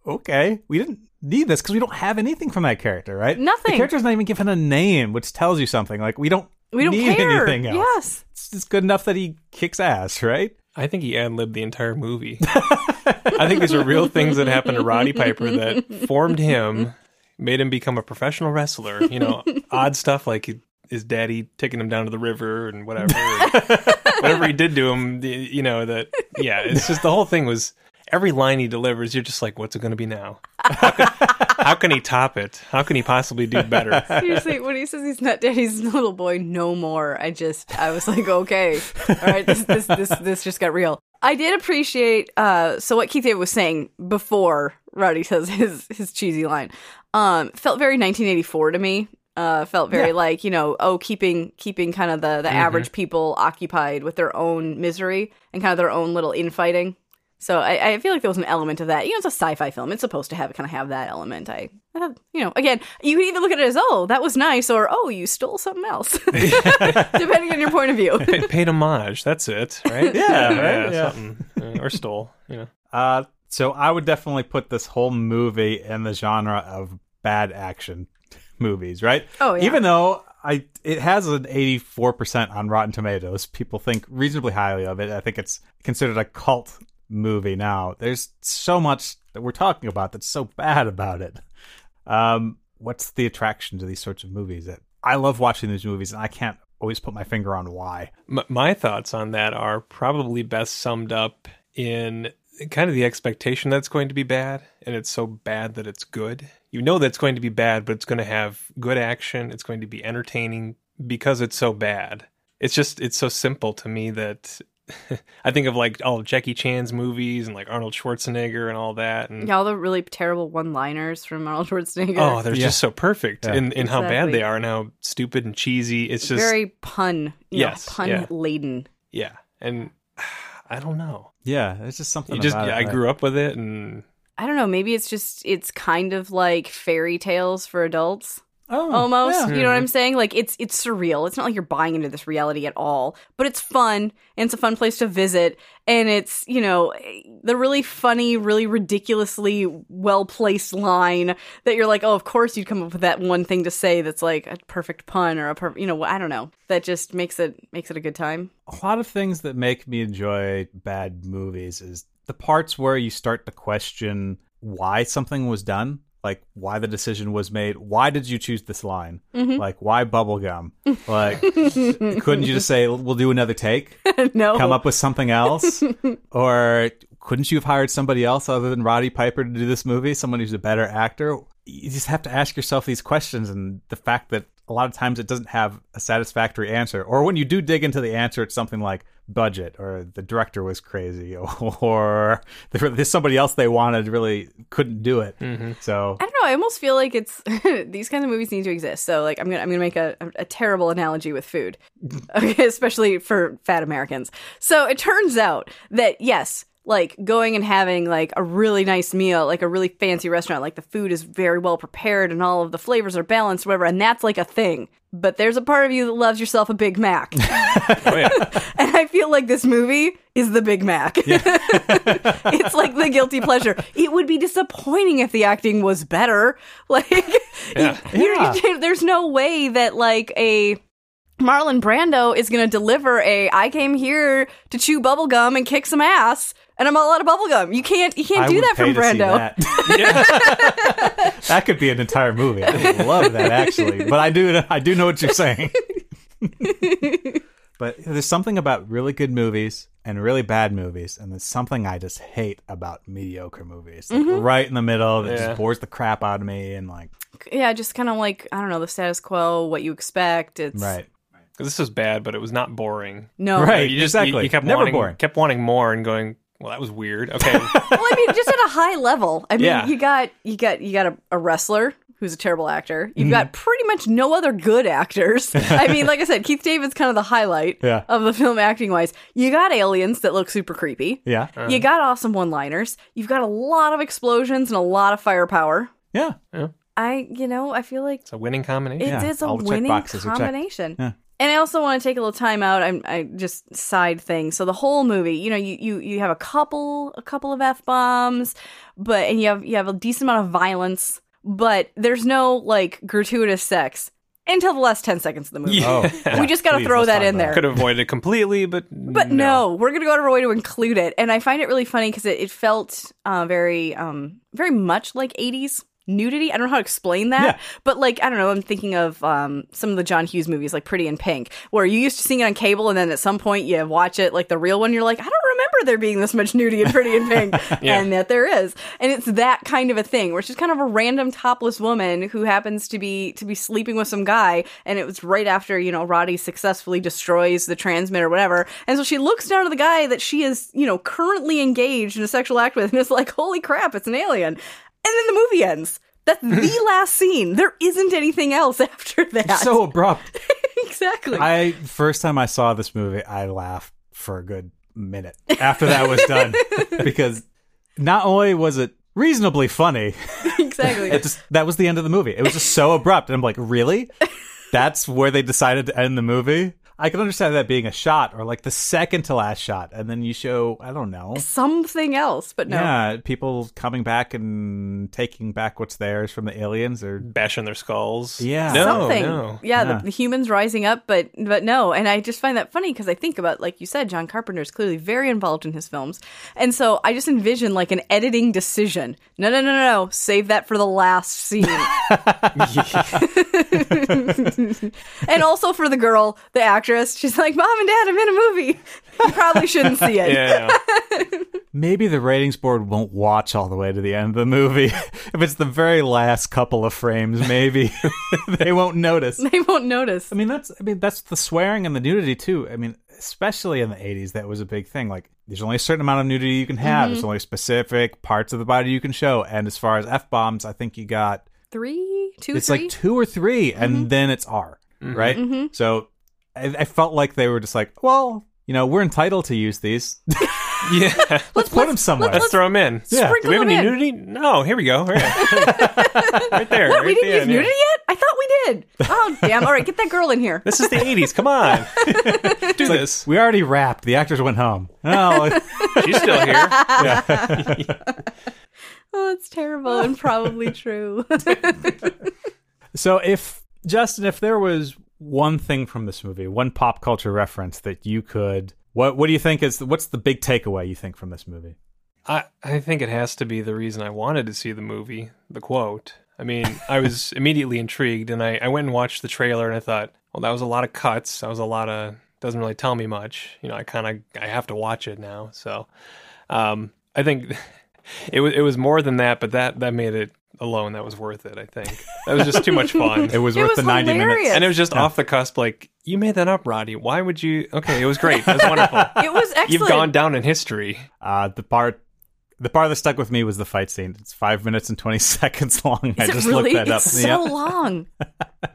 Speaker 1: okay, we didn't need this because we don't have anything from that character, right?
Speaker 2: Nothing.
Speaker 1: The character's not even given a name, which tells you something. Like we don't
Speaker 2: We don't
Speaker 1: need
Speaker 2: care.
Speaker 1: anything else.
Speaker 2: Yes.
Speaker 1: It's good enough that he kicks ass, right?
Speaker 3: I think he ad libbed the entire movie. I think these are real things that happened to Roddy Piper that formed him, made him become a professional wrestler. You know, odd stuff like his daddy taking him down to the river and whatever. and whatever he did to him, you know, that, yeah, it's just the whole thing was every line he delivers, you're just like, what's it going to be now? How can, how can he top it? How can he possibly do better?
Speaker 2: Seriously, when he says he's not daddy's little boy no more, I just I was like, okay, all right, this this this this just got real. I did appreciate uh so what Keith David was saying before Roddy says his his cheesy line. Um felt very 1984 to me. Uh felt very like, you know, oh keeping keeping kind of the the average people occupied with their own misery and kind of their own little infighting. So I, I feel like there was an element of that. You know, it's a sci-fi film. It's supposed to have kind of have that element. I, I you know, again, you can either look at it as, oh, that was nice, or oh, you stole something else, depending on your point of view.
Speaker 3: Pa- paid homage. That's it, right?
Speaker 1: Yeah, right? Yeah.
Speaker 3: Something. Uh, or stole, you know.
Speaker 1: Uh, so I would definitely put this whole movie in the genre of bad action movies, right?
Speaker 2: Oh, yeah.
Speaker 1: Even though I it has an 84% on Rotten Tomatoes, people think reasonably highly of it. I think it's considered a cult movie now. There's so much that we're talking about that's so bad about it. Um, what's the attraction to these sorts of movies? That I love watching these movies, and I can't always put my finger on why.
Speaker 3: My thoughts on that are probably best summed up in kind of the expectation that it's going to be bad and it's so bad that it's good. You know that it's going to be bad, but it's going to have good action, it's going to be entertaining because it's so bad. It's just it's so simple to me that I think of like all of Jackie Chan's movies and like Arnold Schwarzenegger and all that and
Speaker 2: Yeah, all the really terrible one-liners from Arnold Schwarzenegger.
Speaker 3: Oh, they're
Speaker 1: Yeah.
Speaker 3: just so perfect
Speaker 1: Yeah.
Speaker 3: in, in how bad they are and how stupid and cheesy. It's just
Speaker 2: very pun, you
Speaker 3: Yes,
Speaker 2: know, pun
Speaker 3: yeah.
Speaker 2: laden.
Speaker 3: yeah, and I don't know.
Speaker 1: Yeah, it's just something.
Speaker 3: You just
Speaker 1: about
Speaker 3: yeah,
Speaker 1: it
Speaker 3: I
Speaker 1: that-
Speaker 3: grew up with it, and
Speaker 2: I don't know. Maybe it's just it's kind of like fairy tales for adults.
Speaker 1: Oh,
Speaker 2: almost.
Speaker 1: yeah.
Speaker 2: You know what I'm saying? Like it's it's surreal. It's not like you're buying into this reality at all, but it's fun and it's a fun place to visit. And it's you know the really funny, really ridiculously well placed line that you're like, oh, of course you'd come up with that one thing to say that's like a perfect pun or a per- you know I don't know that just makes it makes it a good time.
Speaker 1: a lot of things that make me enjoy bad movies is the parts where you start to question why something was done like why the decision was made. Why did you choose this line? Mm-hmm. Like why bubblegum? Like couldn't you just say we'll do another take?
Speaker 2: No,
Speaker 1: come up with something else? Or couldn't you have hired somebody else other than roddy piper to do this movie? Someone who's a better actor? You just have to ask yourself these questions and the fact that a lot of times it doesn't have a satisfactory answer. Or when you do dig into the answer it's something like budget or the director was crazy or there's somebody else they wanted really couldn't do it mm-hmm. so
Speaker 2: I don't know. I almost feel like it's these kinds of movies need to exist. So, like, I'm gonna I'm gonna make a, a terrible analogy with food, okay, especially for fat Americans. So it turns out that yes, like going and having like a really nice meal, like a really fancy restaurant, like the food is very well prepared and all of the flavors are balanced, whatever, and that's like a thing. But there's a part of you that loves yourself a Big Mac.
Speaker 3: Oh yeah.
Speaker 2: and I feel like this movie is the Big Mac. it's like the guilty pleasure. It would be disappointing if the acting was better. Like,
Speaker 3: Yeah.
Speaker 2: you-
Speaker 1: Yeah.
Speaker 2: you- there's no way that like a Marlon Brando is going to deliver a I came here to chew bubblegum and kick some ass and I'm all out of bubblegum. You can't you can't
Speaker 1: I
Speaker 2: do that from Brando.
Speaker 1: That. that could be an entire movie. I love that actually, but I do I do know what you're saying. but there's something about really good movies and really bad movies, and there's something I just hate about mediocre movies. Like
Speaker 2: Mm-hmm.
Speaker 1: Right in the middle, that
Speaker 3: Yeah.
Speaker 1: just bores the crap out of me, and like
Speaker 2: Yeah, just kind of like I don't know, the status quo, what you expect. It's
Speaker 1: right,
Speaker 3: 'Cause this was bad, but it was not boring.
Speaker 2: No.
Speaker 1: right,
Speaker 3: You just
Speaker 1: exactly.
Speaker 3: You, kept
Speaker 1: Never
Speaker 3: wanting,
Speaker 1: boring.
Speaker 3: kept wanting more and going. Well, that was weird. Okay,
Speaker 2: well, I mean, just at a high level. I mean,
Speaker 3: Yeah.
Speaker 2: you got you got you got a, a wrestler who's a terrible actor.
Speaker 1: Mm-hmm.
Speaker 2: You've got pretty much no other good actors. I mean, like I said, Keith David's kind of the highlight
Speaker 1: Yeah.
Speaker 2: of the film acting wise. You got aliens that look super creepy.
Speaker 1: Yeah,
Speaker 2: You got awesome one-liners. You've got a lot of explosions and a lot of firepower.
Speaker 1: yeah.
Speaker 2: I, you know, I feel like
Speaker 3: it's a winning combination.
Speaker 2: it
Speaker 1: Yeah,
Speaker 2: is a
Speaker 1: all
Speaker 2: winning
Speaker 1: boxes are checked.
Speaker 2: combination.
Speaker 1: Yeah.
Speaker 2: And I also want to take a little time out. I'm I just side thing. So the whole movie, you know, you you you have a couple a couple of f bombs, but and you have you have a decent amount of violence, but there's no like gratuitous sex until the last ten seconds of the movie.
Speaker 1: Oh,
Speaker 2: we just got to throw that in
Speaker 1: about
Speaker 2: there.
Speaker 3: Could have avoided it completely, but
Speaker 2: But no, we're gonna go out of our way to include it, and I find it really funny because it, it felt uh, very, um, very much like '80s nudity. I don't know how to explain that,
Speaker 1: Yeah.
Speaker 2: but like I don't know. I'm thinking of um, some of the John Hughes movies, like Pretty in Pink, where you used to see it on cable, and then at some point you watch it, like the real one, you're like, I don't remember there being this much nudity in Pretty in Pink,
Speaker 3: Yeah.
Speaker 2: and that there is, and it's that kind of a thing, where just kind of a random topless woman who happens to be to be sleeping with some guy, and it was right after you know Roddy successfully destroys the transmitter or whatever, and so she looks down to the guy that she is you know currently engaged in a sexual act with, and it's like, holy crap, it's an alien, then the movie ends. That's the last scene. There isn't anything else after that.
Speaker 1: so abrupt.
Speaker 2: exactly.
Speaker 1: I first time I saw this movie, I laughed for a good minute after that was done because not only was it reasonably funny,
Speaker 2: exactly.
Speaker 1: it just that was the end of the movie. It was just so abrupt, and I'm like, really? That's where they decided to end the movie. I can understand that being a shot or like the second to last shot, and then you show I don't know.
Speaker 2: Something else, but no.
Speaker 1: Yeah, people coming back and taking back what's theirs from the aliens, or
Speaker 3: bashing their skulls.
Speaker 1: Yeah.
Speaker 3: no,
Speaker 2: something.
Speaker 3: no.
Speaker 2: Yeah,
Speaker 1: Yeah.
Speaker 2: The, the humans rising up, but but no. And I just find that funny because I think about, like you said, John Carpenter is clearly very involved in his films, and so I just envision like an editing decision. No, no, no, no, no. Save that for the last scene. and also for the girl, the actress, she's like, "Mom and Dad, I'm in a movie. You probably shouldn't see it."
Speaker 3: Yeah, yeah.
Speaker 1: maybe the ratings board won't watch all the way to the end of the movie. if it's the very last couple of frames, maybe they won't notice.
Speaker 2: They won't notice.
Speaker 1: I mean, that's I mean that's the swearing and the nudity too. I mean, especially in the '80s, that was a big thing. Like, there's only a certain amount of nudity you can have. There's mm-hmm. only specific parts of the body you can show. And as far as f bombs, I think you got
Speaker 2: Three, two,
Speaker 1: it's
Speaker 2: three.
Speaker 1: like two or 3 and mm-hmm. then it's R, mm-hmm. right? mm-hmm. So I, I felt like they were just like, well, you know, we're entitled to use these.
Speaker 3: yeah.
Speaker 1: let's put them somewhere.
Speaker 3: Let's throw them in.
Speaker 1: Yeah.
Speaker 3: Do we have any
Speaker 2: in.
Speaker 3: nudity? No. Here we go. Right, right there.
Speaker 2: What?
Speaker 3: right
Speaker 2: we didn't
Speaker 3: there,
Speaker 2: use
Speaker 3: yeah.
Speaker 2: nudity yet? I thought we did. Oh, damn. All right, get that girl in here.
Speaker 3: This is the '80s. Come on, do this.
Speaker 1: we already wrapped. The actors went home. Oh,
Speaker 3: She's still here.
Speaker 2: Oh, it's terrible and probably true.
Speaker 1: So if Justin, if there was one thing from this movie, one pop culture reference that you could, what what do you think is what's the big takeaway you think from this movie?
Speaker 3: I, I think it has to be the reason I wanted to see the movie, the quote. I mean, I was immediately intrigued and I, I went and watched the trailer and I thought, well, that was a lot of cuts. That was a lot of, doesn't really tell me much. You know, I kind of, I have to watch it now. So, um, I think it was, it was more than that, but that, that made it alone. That was worth it. I think that was just too much fun.
Speaker 1: It was
Speaker 2: It
Speaker 1: worth
Speaker 2: was
Speaker 1: the ninety
Speaker 2: hilarious.
Speaker 1: minutes.
Speaker 3: and it was just off the cusp. Like you made that up, Roddy. Why would you? Okay, it was great. It was wonderful.
Speaker 2: It was excellent.
Speaker 3: You've gone down in history.
Speaker 1: Uh, the part the part that stuck with me was the fight scene. It's five minutes and twenty seconds long. I
Speaker 2: Is it
Speaker 1: just
Speaker 2: really?
Speaker 1: looked that up.
Speaker 2: It's
Speaker 1: Yeah.
Speaker 2: so long.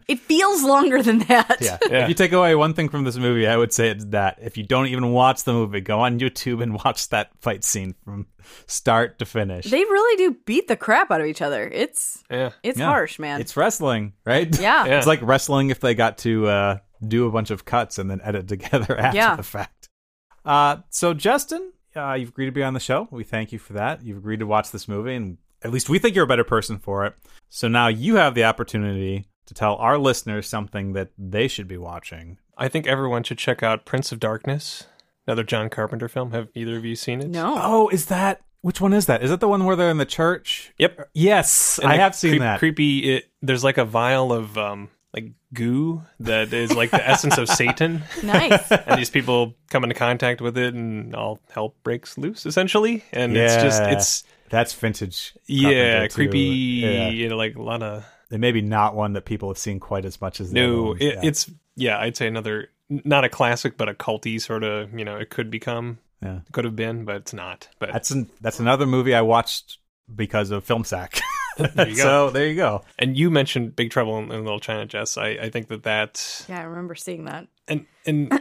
Speaker 2: it feels longer than that.
Speaker 1: Yeah.
Speaker 3: Yeah.
Speaker 1: If you take away one thing from this movie, I would say it's that. If you don't even watch the movie, go on YouTube and watch that fight scene from start to finish.
Speaker 2: They really do beat the crap out of each other. It's
Speaker 3: Yeah.
Speaker 2: it's
Speaker 1: Yeah.
Speaker 2: harsh, man.
Speaker 1: It's wrestling, right?
Speaker 2: Yeah.
Speaker 3: Yeah.
Speaker 1: It's like wrestling if they got to uh, do a bunch of cuts and then edit together after
Speaker 2: Yeah.
Speaker 1: the fact. Uh, so, Justin, uh, you've agreed to be on the show. We thank you for that. You've agreed to watch this movie, and at least we think you're a better person for it. So now you have the opportunity to tell our listeners something that they should be watching.
Speaker 3: I think everyone should check out Prince of Darkness, another John Carpenter film. Have either of you seen it?
Speaker 2: no.
Speaker 1: Oh, is that which one is that? Is that the one where they're in the church?
Speaker 3: Yep.
Speaker 1: Yes,
Speaker 3: And
Speaker 1: I have seen
Speaker 3: creep-
Speaker 1: that.
Speaker 3: Creepy. It, there's like a vial of um like goo that is like the essence of Satan,
Speaker 2: Nice.
Speaker 3: and these people come into contact with it, and all hell breaks loose essentially. And it's just it's
Speaker 1: That's vintage.
Speaker 3: yeah
Speaker 1: too.
Speaker 3: creepy.
Speaker 1: Yeah.
Speaker 3: You know, like a lot of
Speaker 1: It maybe not one that people have seen quite as much as the other
Speaker 3: no.
Speaker 1: ones.
Speaker 3: It,
Speaker 1: Yeah.
Speaker 3: It's yeah. I'd say another not a classic, but a culty sort of. You know, it could become.
Speaker 1: Yeah.
Speaker 3: Could have been, but it's not. But
Speaker 1: That's an, that's another movie I watched because of Film Sack.
Speaker 3: There you go.
Speaker 1: so there you go.
Speaker 3: and you mentioned Big Trouble in, in Little China, Jess. I, I think that that
Speaker 2: yeah, I remember seeing that.
Speaker 3: and and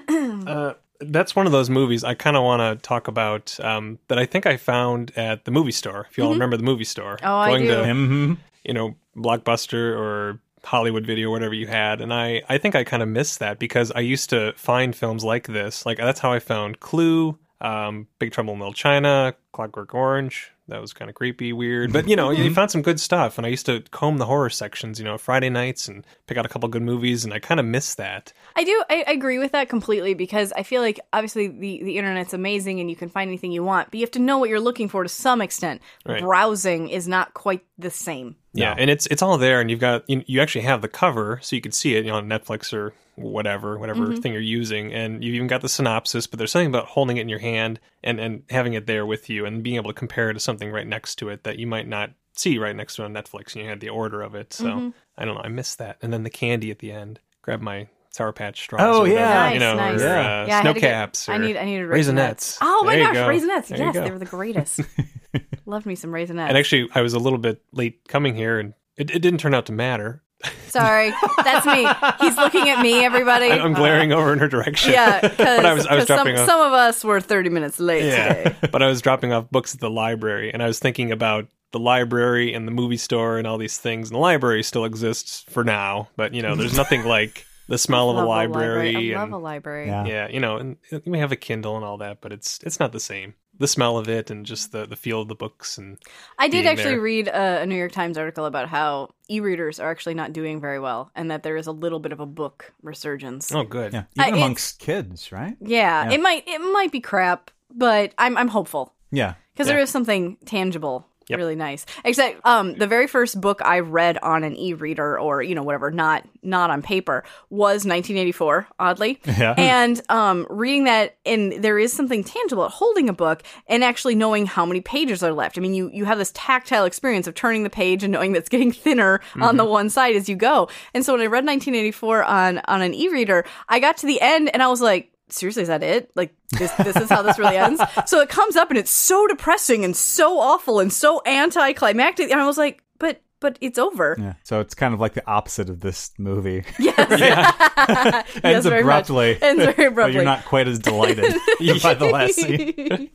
Speaker 3: uh, that's one of those movies I kind of want to talk about um, that I think I found at the movie store. If you all remember the movie store,
Speaker 2: Oh, I
Speaker 3: going
Speaker 2: do.
Speaker 3: to
Speaker 1: hmm
Speaker 3: you know Blockbuster or Hollywood Video, whatever you had, and I I think I kind of missed that because I used to find films like this. Like that's how I found Clue, um, Big Trouble in Little China, Clockwork Orange. That was kind of creepy, weird, but mm-hmm. you know, you mm-hmm. found some good stuff. And I used to comb the horror sections, you know, Friday nights and pick out a couple good movies, and I kind of miss that.
Speaker 2: I do. I, I agree with that completely because I feel like obviously the the internet's amazing and you can find anything you want, but you have to know what you're looking for to some extent.
Speaker 3: Right.
Speaker 2: Browsing is not quite the same.
Speaker 3: Yeah, and it's it's all there, and you've got you, you actually have the cover, so you can see it you know, on Netflix or whatever whatever mm-hmm. thing you're using, and you've even got the synopsis. But there's something about holding it in your hand and and having it there with you, and being able to compare it to something right next to it that you might not see right next to it on Netflix. And you had the order of it, so I don't know. I missed that, and then the candy at the end. Grab my Sour Patch straws.
Speaker 1: Oh,
Speaker 3: or whatever,
Speaker 1: yeah.
Speaker 3: you know,
Speaker 2: Nice,
Speaker 3: or,
Speaker 1: nice.
Speaker 3: uh,
Speaker 2: Yeah, I
Speaker 3: snow
Speaker 2: had to get-
Speaker 3: caps.
Speaker 2: I need I needed
Speaker 3: raisinets.
Speaker 2: Oh my
Speaker 3: There
Speaker 2: gosh,
Speaker 3: go.
Speaker 2: raisinets!
Speaker 3: There
Speaker 2: yes, they were the greatest. Loved me some raisinets.
Speaker 3: And actually, I was a little bit late coming here, and it, it didn't turn out to matter.
Speaker 2: Sorry, that's me. He's looking at me. Everybody.
Speaker 3: I, I'm glaring over in her direction.
Speaker 2: Yeah,
Speaker 3: But I was- I was
Speaker 2: some,
Speaker 3: dropping off-
Speaker 2: some of us were 30 minutes late today.
Speaker 3: but I was dropping off books at the library, and I was thinking about the library and the movie store and all these things. And the library still exists for now, but you know, there's nothing like the smell of a
Speaker 2: Love
Speaker 3: library.
Speaker 2: I love
Speaker 3: and,
Speaker 2: a library.
Speaker 1: Yeah.
Speaker 3: yeah, you know, and you may have a Kindle and all that, but it's it's not the same. The smell of it and just the the feel of the books and
Speaker 2: I did actually
Speaker 3: there.
Speaker 2: read a, a New York Times article about how e-readers are actually not doing very well, and that there is a little bit of a book resurgence.
Speaker 3: oh, good.
Speaker 1: Yeah,
Speaker 2: Uh,
Speaker 1: even
Speaker 2: it's-
Speaker 1: amongst kids, right?
Speaker 2: Yeah,
Speaker 1: Yeah.
Speaker 2: it might it might be crap, but I'm I'm hopeful
Speaker 1: Yeah,
Speaker 2: because there is something tangible.
Speaker 3: Yep.
Speaker 2: Really nice. Except, um, the very first book I read on an e-reader or you know whatever, not not on paper, was 1984. Oddly,
Speaker 1: Yeah.
Speaker 2: And um, reading that, and there is something tangible at holding a book and actually knowing how many pages are left. I mean, you you have this tactile experience of turning the page and knowing that it's getting thinner on the one side as you go. And so when I read 1984 on on an e-reader, I got to the end and I was like. Seriously, is that it? Like this? This is how this really ends. So it comes up and it's so depressing and so awful and so anticlimactic. And I was like, but but it's over.
Speaker 1: yeah. So it's kind of like the opposite of this movie.
Speaker 2: Yes,
Speaker 1: Ends
Speaker 2: Yes, very much.
Speaker 1: abruptly.
Speaker 2: Ends very
Speaker 1: But
Speaker 2: abruptly.
Speaker 1: you're not quite as delighted by the last scene.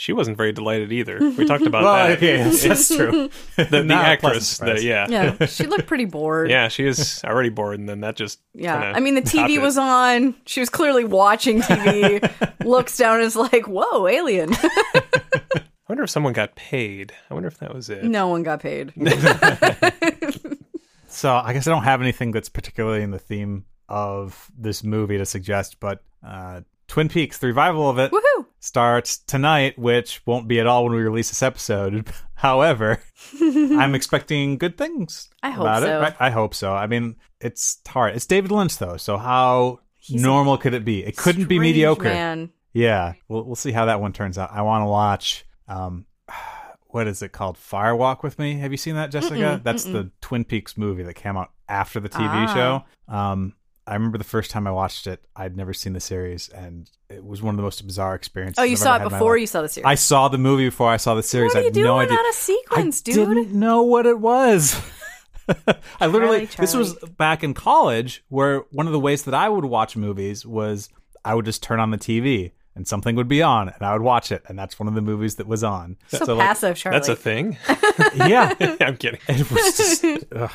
Speaker 3: She wasn't very delighted either. We talked about
Speaker 1: Well,
Speaker 3: that.
Speaker 1: okay, that's, that's true.
Speaker 3: The, the actress, the, yeah.
Speaker 2: yeah, she looked pretty bored.
Speaker 3: Yeah, she is already bored, and then that just
Speaker 2: Yeah, I mean the
Speaker 3: topped
Speaker 2: TV
Speaker 3: it.
Speaker 2: was on. She was clearly watching TV. looks down and is like, "Whoa, alien!"
Speaker 3: I wonder if someone got paid. I wonder if that was it.
Speaker 2: no one got paid.
Speaker 1: So I guess I don't have anything that's particularly in the theme of this movie to suggest, but uh, Twin Peaks, the revival of it,
Speaker 2: Woohoo!
Speaker 1: starts tonight, which won't be at all when we release this episode. However, I'm expecting good things
Speaker 2: I hope
Speaker 1: about it.
Speaker 2: so.
Speaker 1: Right? I hope so. I mean, it's hard. It's David Lynch, though, so how normal could it be? It couldn't be mediocre.
Speaker 2: Man.
Speaker 1: Yeah, we'll we'll see how that one turns out. I want to watch. Um, what is it called? Firewalk with Me. Have you seen that, Jessica? That's the Twin Peaks movie that came out after the TV
Speaker 2: Ah.
Speaker 1: show. Um, I remember the first time I watched it, I'd never seen the series, and it was one of the most bizarre experiences.
Speaker 2: Oh, you
Speaker 1: I've
Speaker 2: saw
Speaker 1: ever
Speaker 2: it
Speaker 1: had in my
Speaker 2: before you saw the series.
Speaker 1: I saw the movie before I saw the series.
Speaker 2: What are
Speaker 1: I
Speaker 2: you
Speaker 1: had
Speaker 2: doing
Speaker 1: no idea.
Speaker 2: out of sequence,
Speaker 1: I
Speaker 2: dude?
Speaker 1: didn't know what it was. I literally
Speaker 2: Charlie,
Speaker 1: this was back in college where one of the ways that I would watch movies was I would just turn on the TV and something would be on and I would watch it and that's one of the movies that was on.
Speaker 2: so,
Speaker 1: like,
Speaker 2: passive, Charlie.
Speaker 3: That's a thing.
Speaker 1: yeah,
Speaker 3: I'm kidding.
Speaker 1: it was just ugh.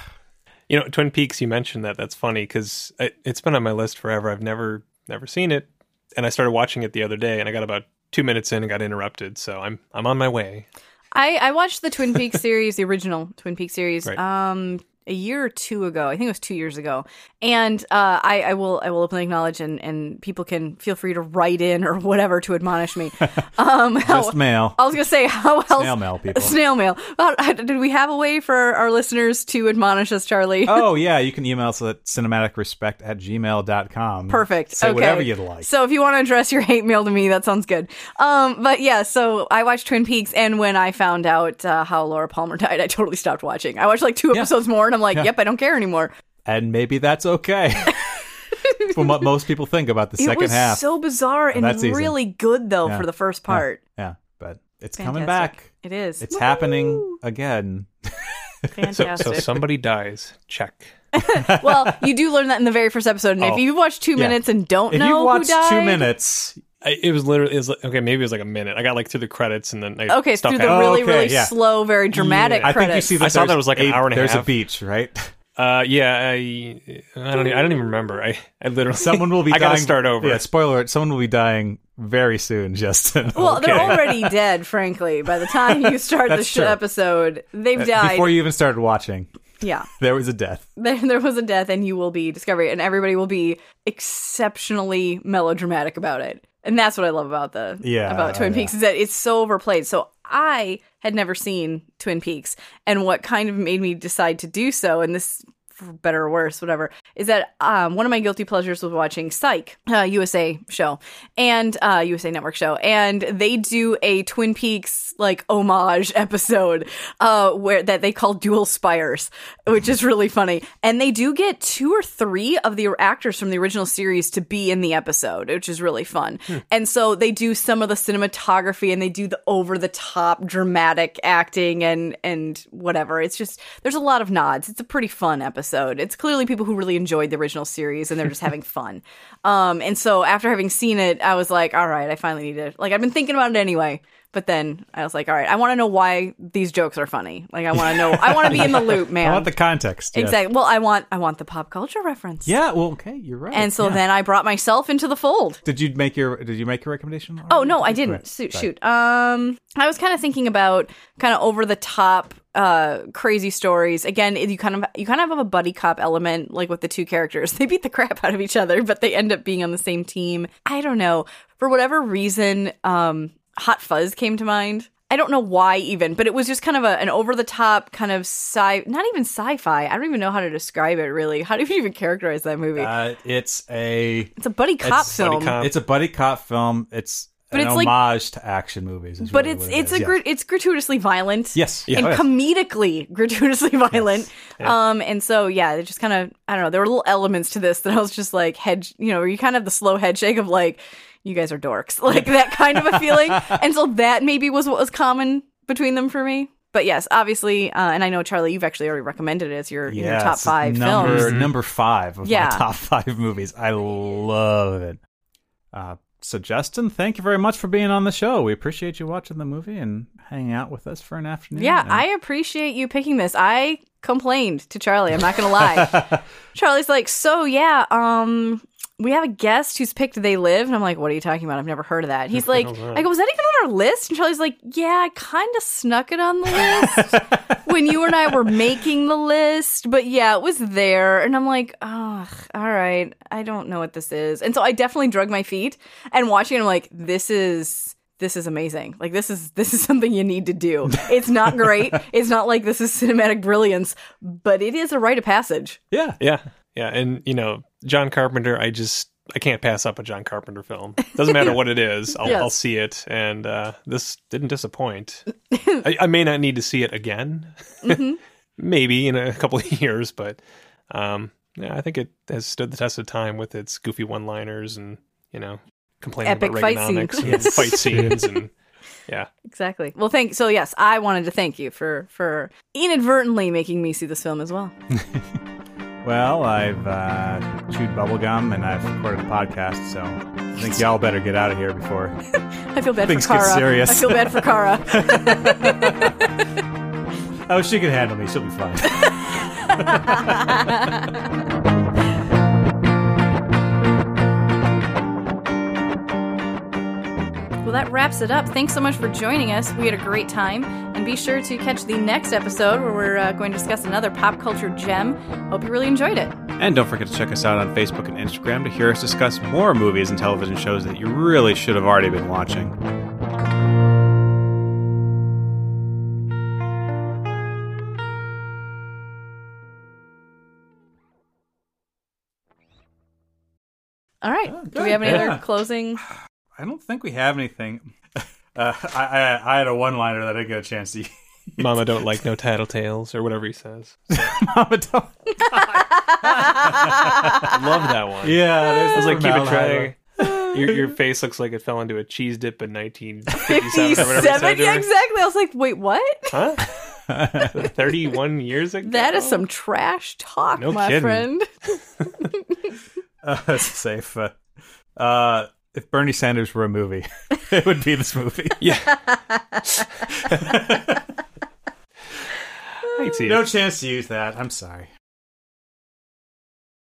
Speaker 3: You know, Twin Peaks. You mentioned that. That's funny because it, it's been on my list forever. I've never never seen it, and I started watching it the other day, and I got about two minutes in and got interrupted. So I'm I'm on my way.
Speaker 2: I, I watched the Twin Peaks series, the original Twin Peaks series,
Speaker 3: Right.
Speaker 2: um, a year or two ago. I think it was two years ago. And uh, I, I will I will openly acknowledge, and, and people can feel free to write in or whatever to admonish me. Um, how-
Speaker 1: mail.
Speaker 2: I was gonna say how else
Speaker 1: Snail mail, people.
Speaker 2: snail mail. How- did we have a way for our listeners to admonish us, Charlie?
Speaker 1: Oh yeah, you can email us at cinematicrespect at gmail.com.
Speaker 2: Perfect.
Speaker 1: Say
Speaker 2: okay.
Speaker 1: whatever you'd like.
Speaker 2: So if you want to address your hate mail to me, that sounds good. Um, but yeah, so I watched Twin Peaks, and when I found out uh, how Laura Palmer died, I totally stopped watching. I watched like two episodes more, and I'm like,
Speaker 1: Yeah.
Speaker 2: yep, I don't care anymore.
Speaker 1: and maybe that's okay. From what most people think about the
Speaker 2: it
Speaker 1: second
Speaker 2: was
Speaker 1: half.
Speaker 2: so bizarre and
Speaker 1: that season.
Speaker 2: really good though
Speaker 1: Yeah.
Speaker 2: for the first part.
Speaker 1: Yeah, but it's coming back.
Speaker 2: It is.
Speaker 1: It's happening again.
Speaker 3: So
Speaker 2: Fantastic.
Speaker 3: so somebody dies. Check.
Speaker 2: well, you do learn that in the very first episode, and
Speaker 1: Oh.
Speaker 2: if you've watched two
Speaker 1: Yeah.
Speaker 2: minutes and don't
Speaker 1: If
Speaker 2: know
Speaker 1: you watched
Speaker 2: who died,
Speaker 1: two minutes,
Speaker 3: I, it was literally it was like, okay. Maybe it was like a minute. I got like through the credits and then I
Speaker 2: okay,
Speaker 3: stuff
Speaker 2: through the
Speaker 3: happened.
Speaker 2: really,
Speaker 1: okay,
Speaker 2: really
Speaker 1: yeah.
Speaker 2: slow, very dramatic
Speaker 1: I think you see that
Speaker 3: I saw
Speaker 1: there's
Speaker 3: that was like an
Speaker 1: a-
Speaker 3: hour and a half.
Speaker 1: There's a beach, right?
Speaker 3: Uh, yeah, I I don't even, I don't even remember. I I literally
Speaker 1: Someone will be.
Speaker 3: I
Speaker 1: dying.
Speaker 3: gotta start over.
Speaker 1: Yeah, spoiler: alert, Someone will be dying very soon, Justin.
Speaker 2: Well, they're already dead, frankly. By the time you start the
Speaker 1: That's
Speaker 2: sh- episode, they've died.
Speaker 1: Before you even started watching,
Speaker 2: yeah,
Speaker 1: there was a death.
Speaker 2: there, there was a death, and you will be discovering, and everybody will be exceptionally melodramatic about it. And that's what I love about the
Speaker 1: Yeah,
Speaker 2: about Twin
Speaker 1: yeah.
Speaker 2: Peaks is that it's so overplayed. So I had never seen Twin Peaks, and what kind of made me decide to do so, and this for better or worse, whatever, is that um, one of my guilty pleasures was watching Psych, uh, USA show, and uh, USA Network show, and they do a Twin Peaks like homage episode uh, where that they call Dual Spires, which is really funny, and they do get two or three of the actors from the original series to be in the episode, which is really fun, and so they do some of the cinematography and they do the over the top dramatic acting and and whatever. It's just there's a lot of nods. It's a pretty fun episode. It's clearly people who really enjoyed the original series and they're just having fun. Um, and so after having seen it, I was like, all right, I finally need to like I've been thinking about it anyway. But then I was like, all right, I want to know why these jokes are funny. Like I want to know, I want to be in the loop, man.
Speaker 1: I want the context.
Speaker 2: exactly. Well, I want, I want the pop culture reference.
Speaker 1: Yeah. Well, okay, you're right.
Speaker 2: And so
Speaker 1: yeah.
Speaker 2: then I brought myself into the fold.
Speaker 1: did you make your Did you make your recommendation?
Speaker 2: Oh no, I didn't.
Speaker 1: Okay,
Speaker 2: Shoot,
Speaker 1: sorry.
Speaker 2: shoot. Um, I was kind of thinking about kind of over the top, uh, crazy stories. Again, you kind of you kind of have a buddy cop element, like with the two characters. They beat the crap out of each other, but they end up being on the same team. I don't know for whatever reason. Um, Hot Fuzz came to mind. I don't know why even, but it was just kind of a, an over the top kind of sci, not even sci-fi. I don't even know how to describe it really. How do you even characterize that movie?
Speaker 1: Uh, it's a
Speaker 2: it's a buddy cop
Speaker 1: it's
Speaker 2: film.
Speaker 3: buddy cop.
Speaker 1: it's a buddy cop film. It's
Speaker 2: But
Speaker 1: an
Speaker 2: it's like-
Speaker 1: homage to action movies.
Speaker 2: but
Speaker 1: really
Speaker 2: it's
Speaker 1: it
Speaker 2: it's
Speaker 1: is,
Speaker 2: a
Speaker 1: yes.
Speaker 2: gr- it's gratuitously violent.
Speaker 1: Yes.
Speaker 2: and
Speaker 1: Oh, yes.
Speaker 2: comedically gratuitously violent. Um, and so yeah, it just kind of I don't know. There were little elements to this that I was just like head, you know, you kind of the slow head shake of like, you guys are dorks, like that kind of a feeling. and so that maybe was what was common between them for me. But yes, obviously, uh, and I know Charlie, you've actually already recommended it as your in your top five
Speaker 1: number,
Speaker 2: films.
Speaker 1: Number five of
Speaker 2: Yeah.
Speaker 1: my top five movies. I love it. Uh, so, Justin, thank you very much for being on the show. We appreciate you watching the movie and hanging out with us for an afternoon.
Speaker 2: Yeah,
Speaker 1: And-
Speaker 2: I appreciate you picking this. I complained to Charlie. I'm not gonna lie. Charlie's like, so yeah, um, we have a guest who's picked They Live, and I'm like, what are you talking about? I've never heard of that. He's like? I go, was that even on our list? And Charlie's like, yeah, I kind of snuck it on the list when you and I were making the list, but yeah, it was there. And I'm like, oh, all right, I don't know what this is. And so I definitely drug my feet and watching it, I'm like, this is this is amazing. Like this is this is something you need to do. It's not great. it's not like this is cinematic brilliance, but it is a rite of passage.
Speaker 1: yeah.
Speaker 3: Yeah, yeah, and you know, John Carpenter. I just I can't pass up a John Carpenter film. Doesn't matter what it is, I'll,
Speaker 2: Yes.
Speaker 3: I'll see it, and uh, this didn't disappoint. I, I may not need to see it again,
Speaker 2: Mm-hmm.
Speaker 3: maybe in a couple of years, but um, Yeah, I think it has stood the test of time with its goofy one-liners and you know complaining
Speaker 2: Epic
Speaker 3: about
Speaker 2: fight
Speaker 3: Reaganomics
Speaker 2: scenes.
Speaker 3: and fight scenes and yeah.
Speaker 2: Exactly. Well, thank. So yes, I wanted to thank you for for inadvertently making me see this film as well.
Speaker 1: Well, I've uh, chewed bubblegum and I've recorded a podcast, so I think y'all better get out of here before.
Speaker 2: I feel bad
Speaker 1: Things
Speaker 2: for
Speaker 1: get
Speaker 2: Kara.
Speaker 1: serious.
Speaker 2: I feel bad for Kara.
Speaker 1: Oh, she can handle me. She'll be fine.
Speaker 2: Well, that wraps it up. Thanks so much for joining us. We had a great time. And be sure to catch the next episode where we're uh, going to discuss another pop culture gem. Hope you really enjoyed it.
Speaker 1: and don't forget to check us out on Facebook and Instagram to hear us discuss more movies and television shows that you really should have already been watching.
Speaker 2: All right. Do
Speaker 1: Oh, good.
Speaker 2: we have any
Speaker 1: Yeah.
Speaker 2: other closing?
Speaker 1: I don't think we have anything. Uh, I, I I had a one-liner that I didn't get a chance to.
Speaker 3: Mama don't like no tattletales or whatever he says.
Speaker 1: Mama don't.
Speaker 3: I love that one.
Speaker 1: Yeah, there's
Speaker 3: I was like, keep it trying. Your, your face looks like it fell into a cheese dip in 1957 or whatever. you said
Speaker 2: Fifty-seven.
Speaker 3: you
Speaker 2: Yeah,
Speaker 3: were-
Speaker 2: exactly. I was like, wait, what?
Speaker 3: Huh? 31 years ago?
Speaker 2: That is some trash talk,
Speaker 3: No
Speaker 2: my
Speaker 3: kidding.
Speaker 2: friend.
Speaker 1: Uh, that's safe. Uh, uh, if Bernie Sanders were a movie, it would be this movie.
Speaker 3: Yeah.
Speaker 1: No chance to use that. I'm sorry.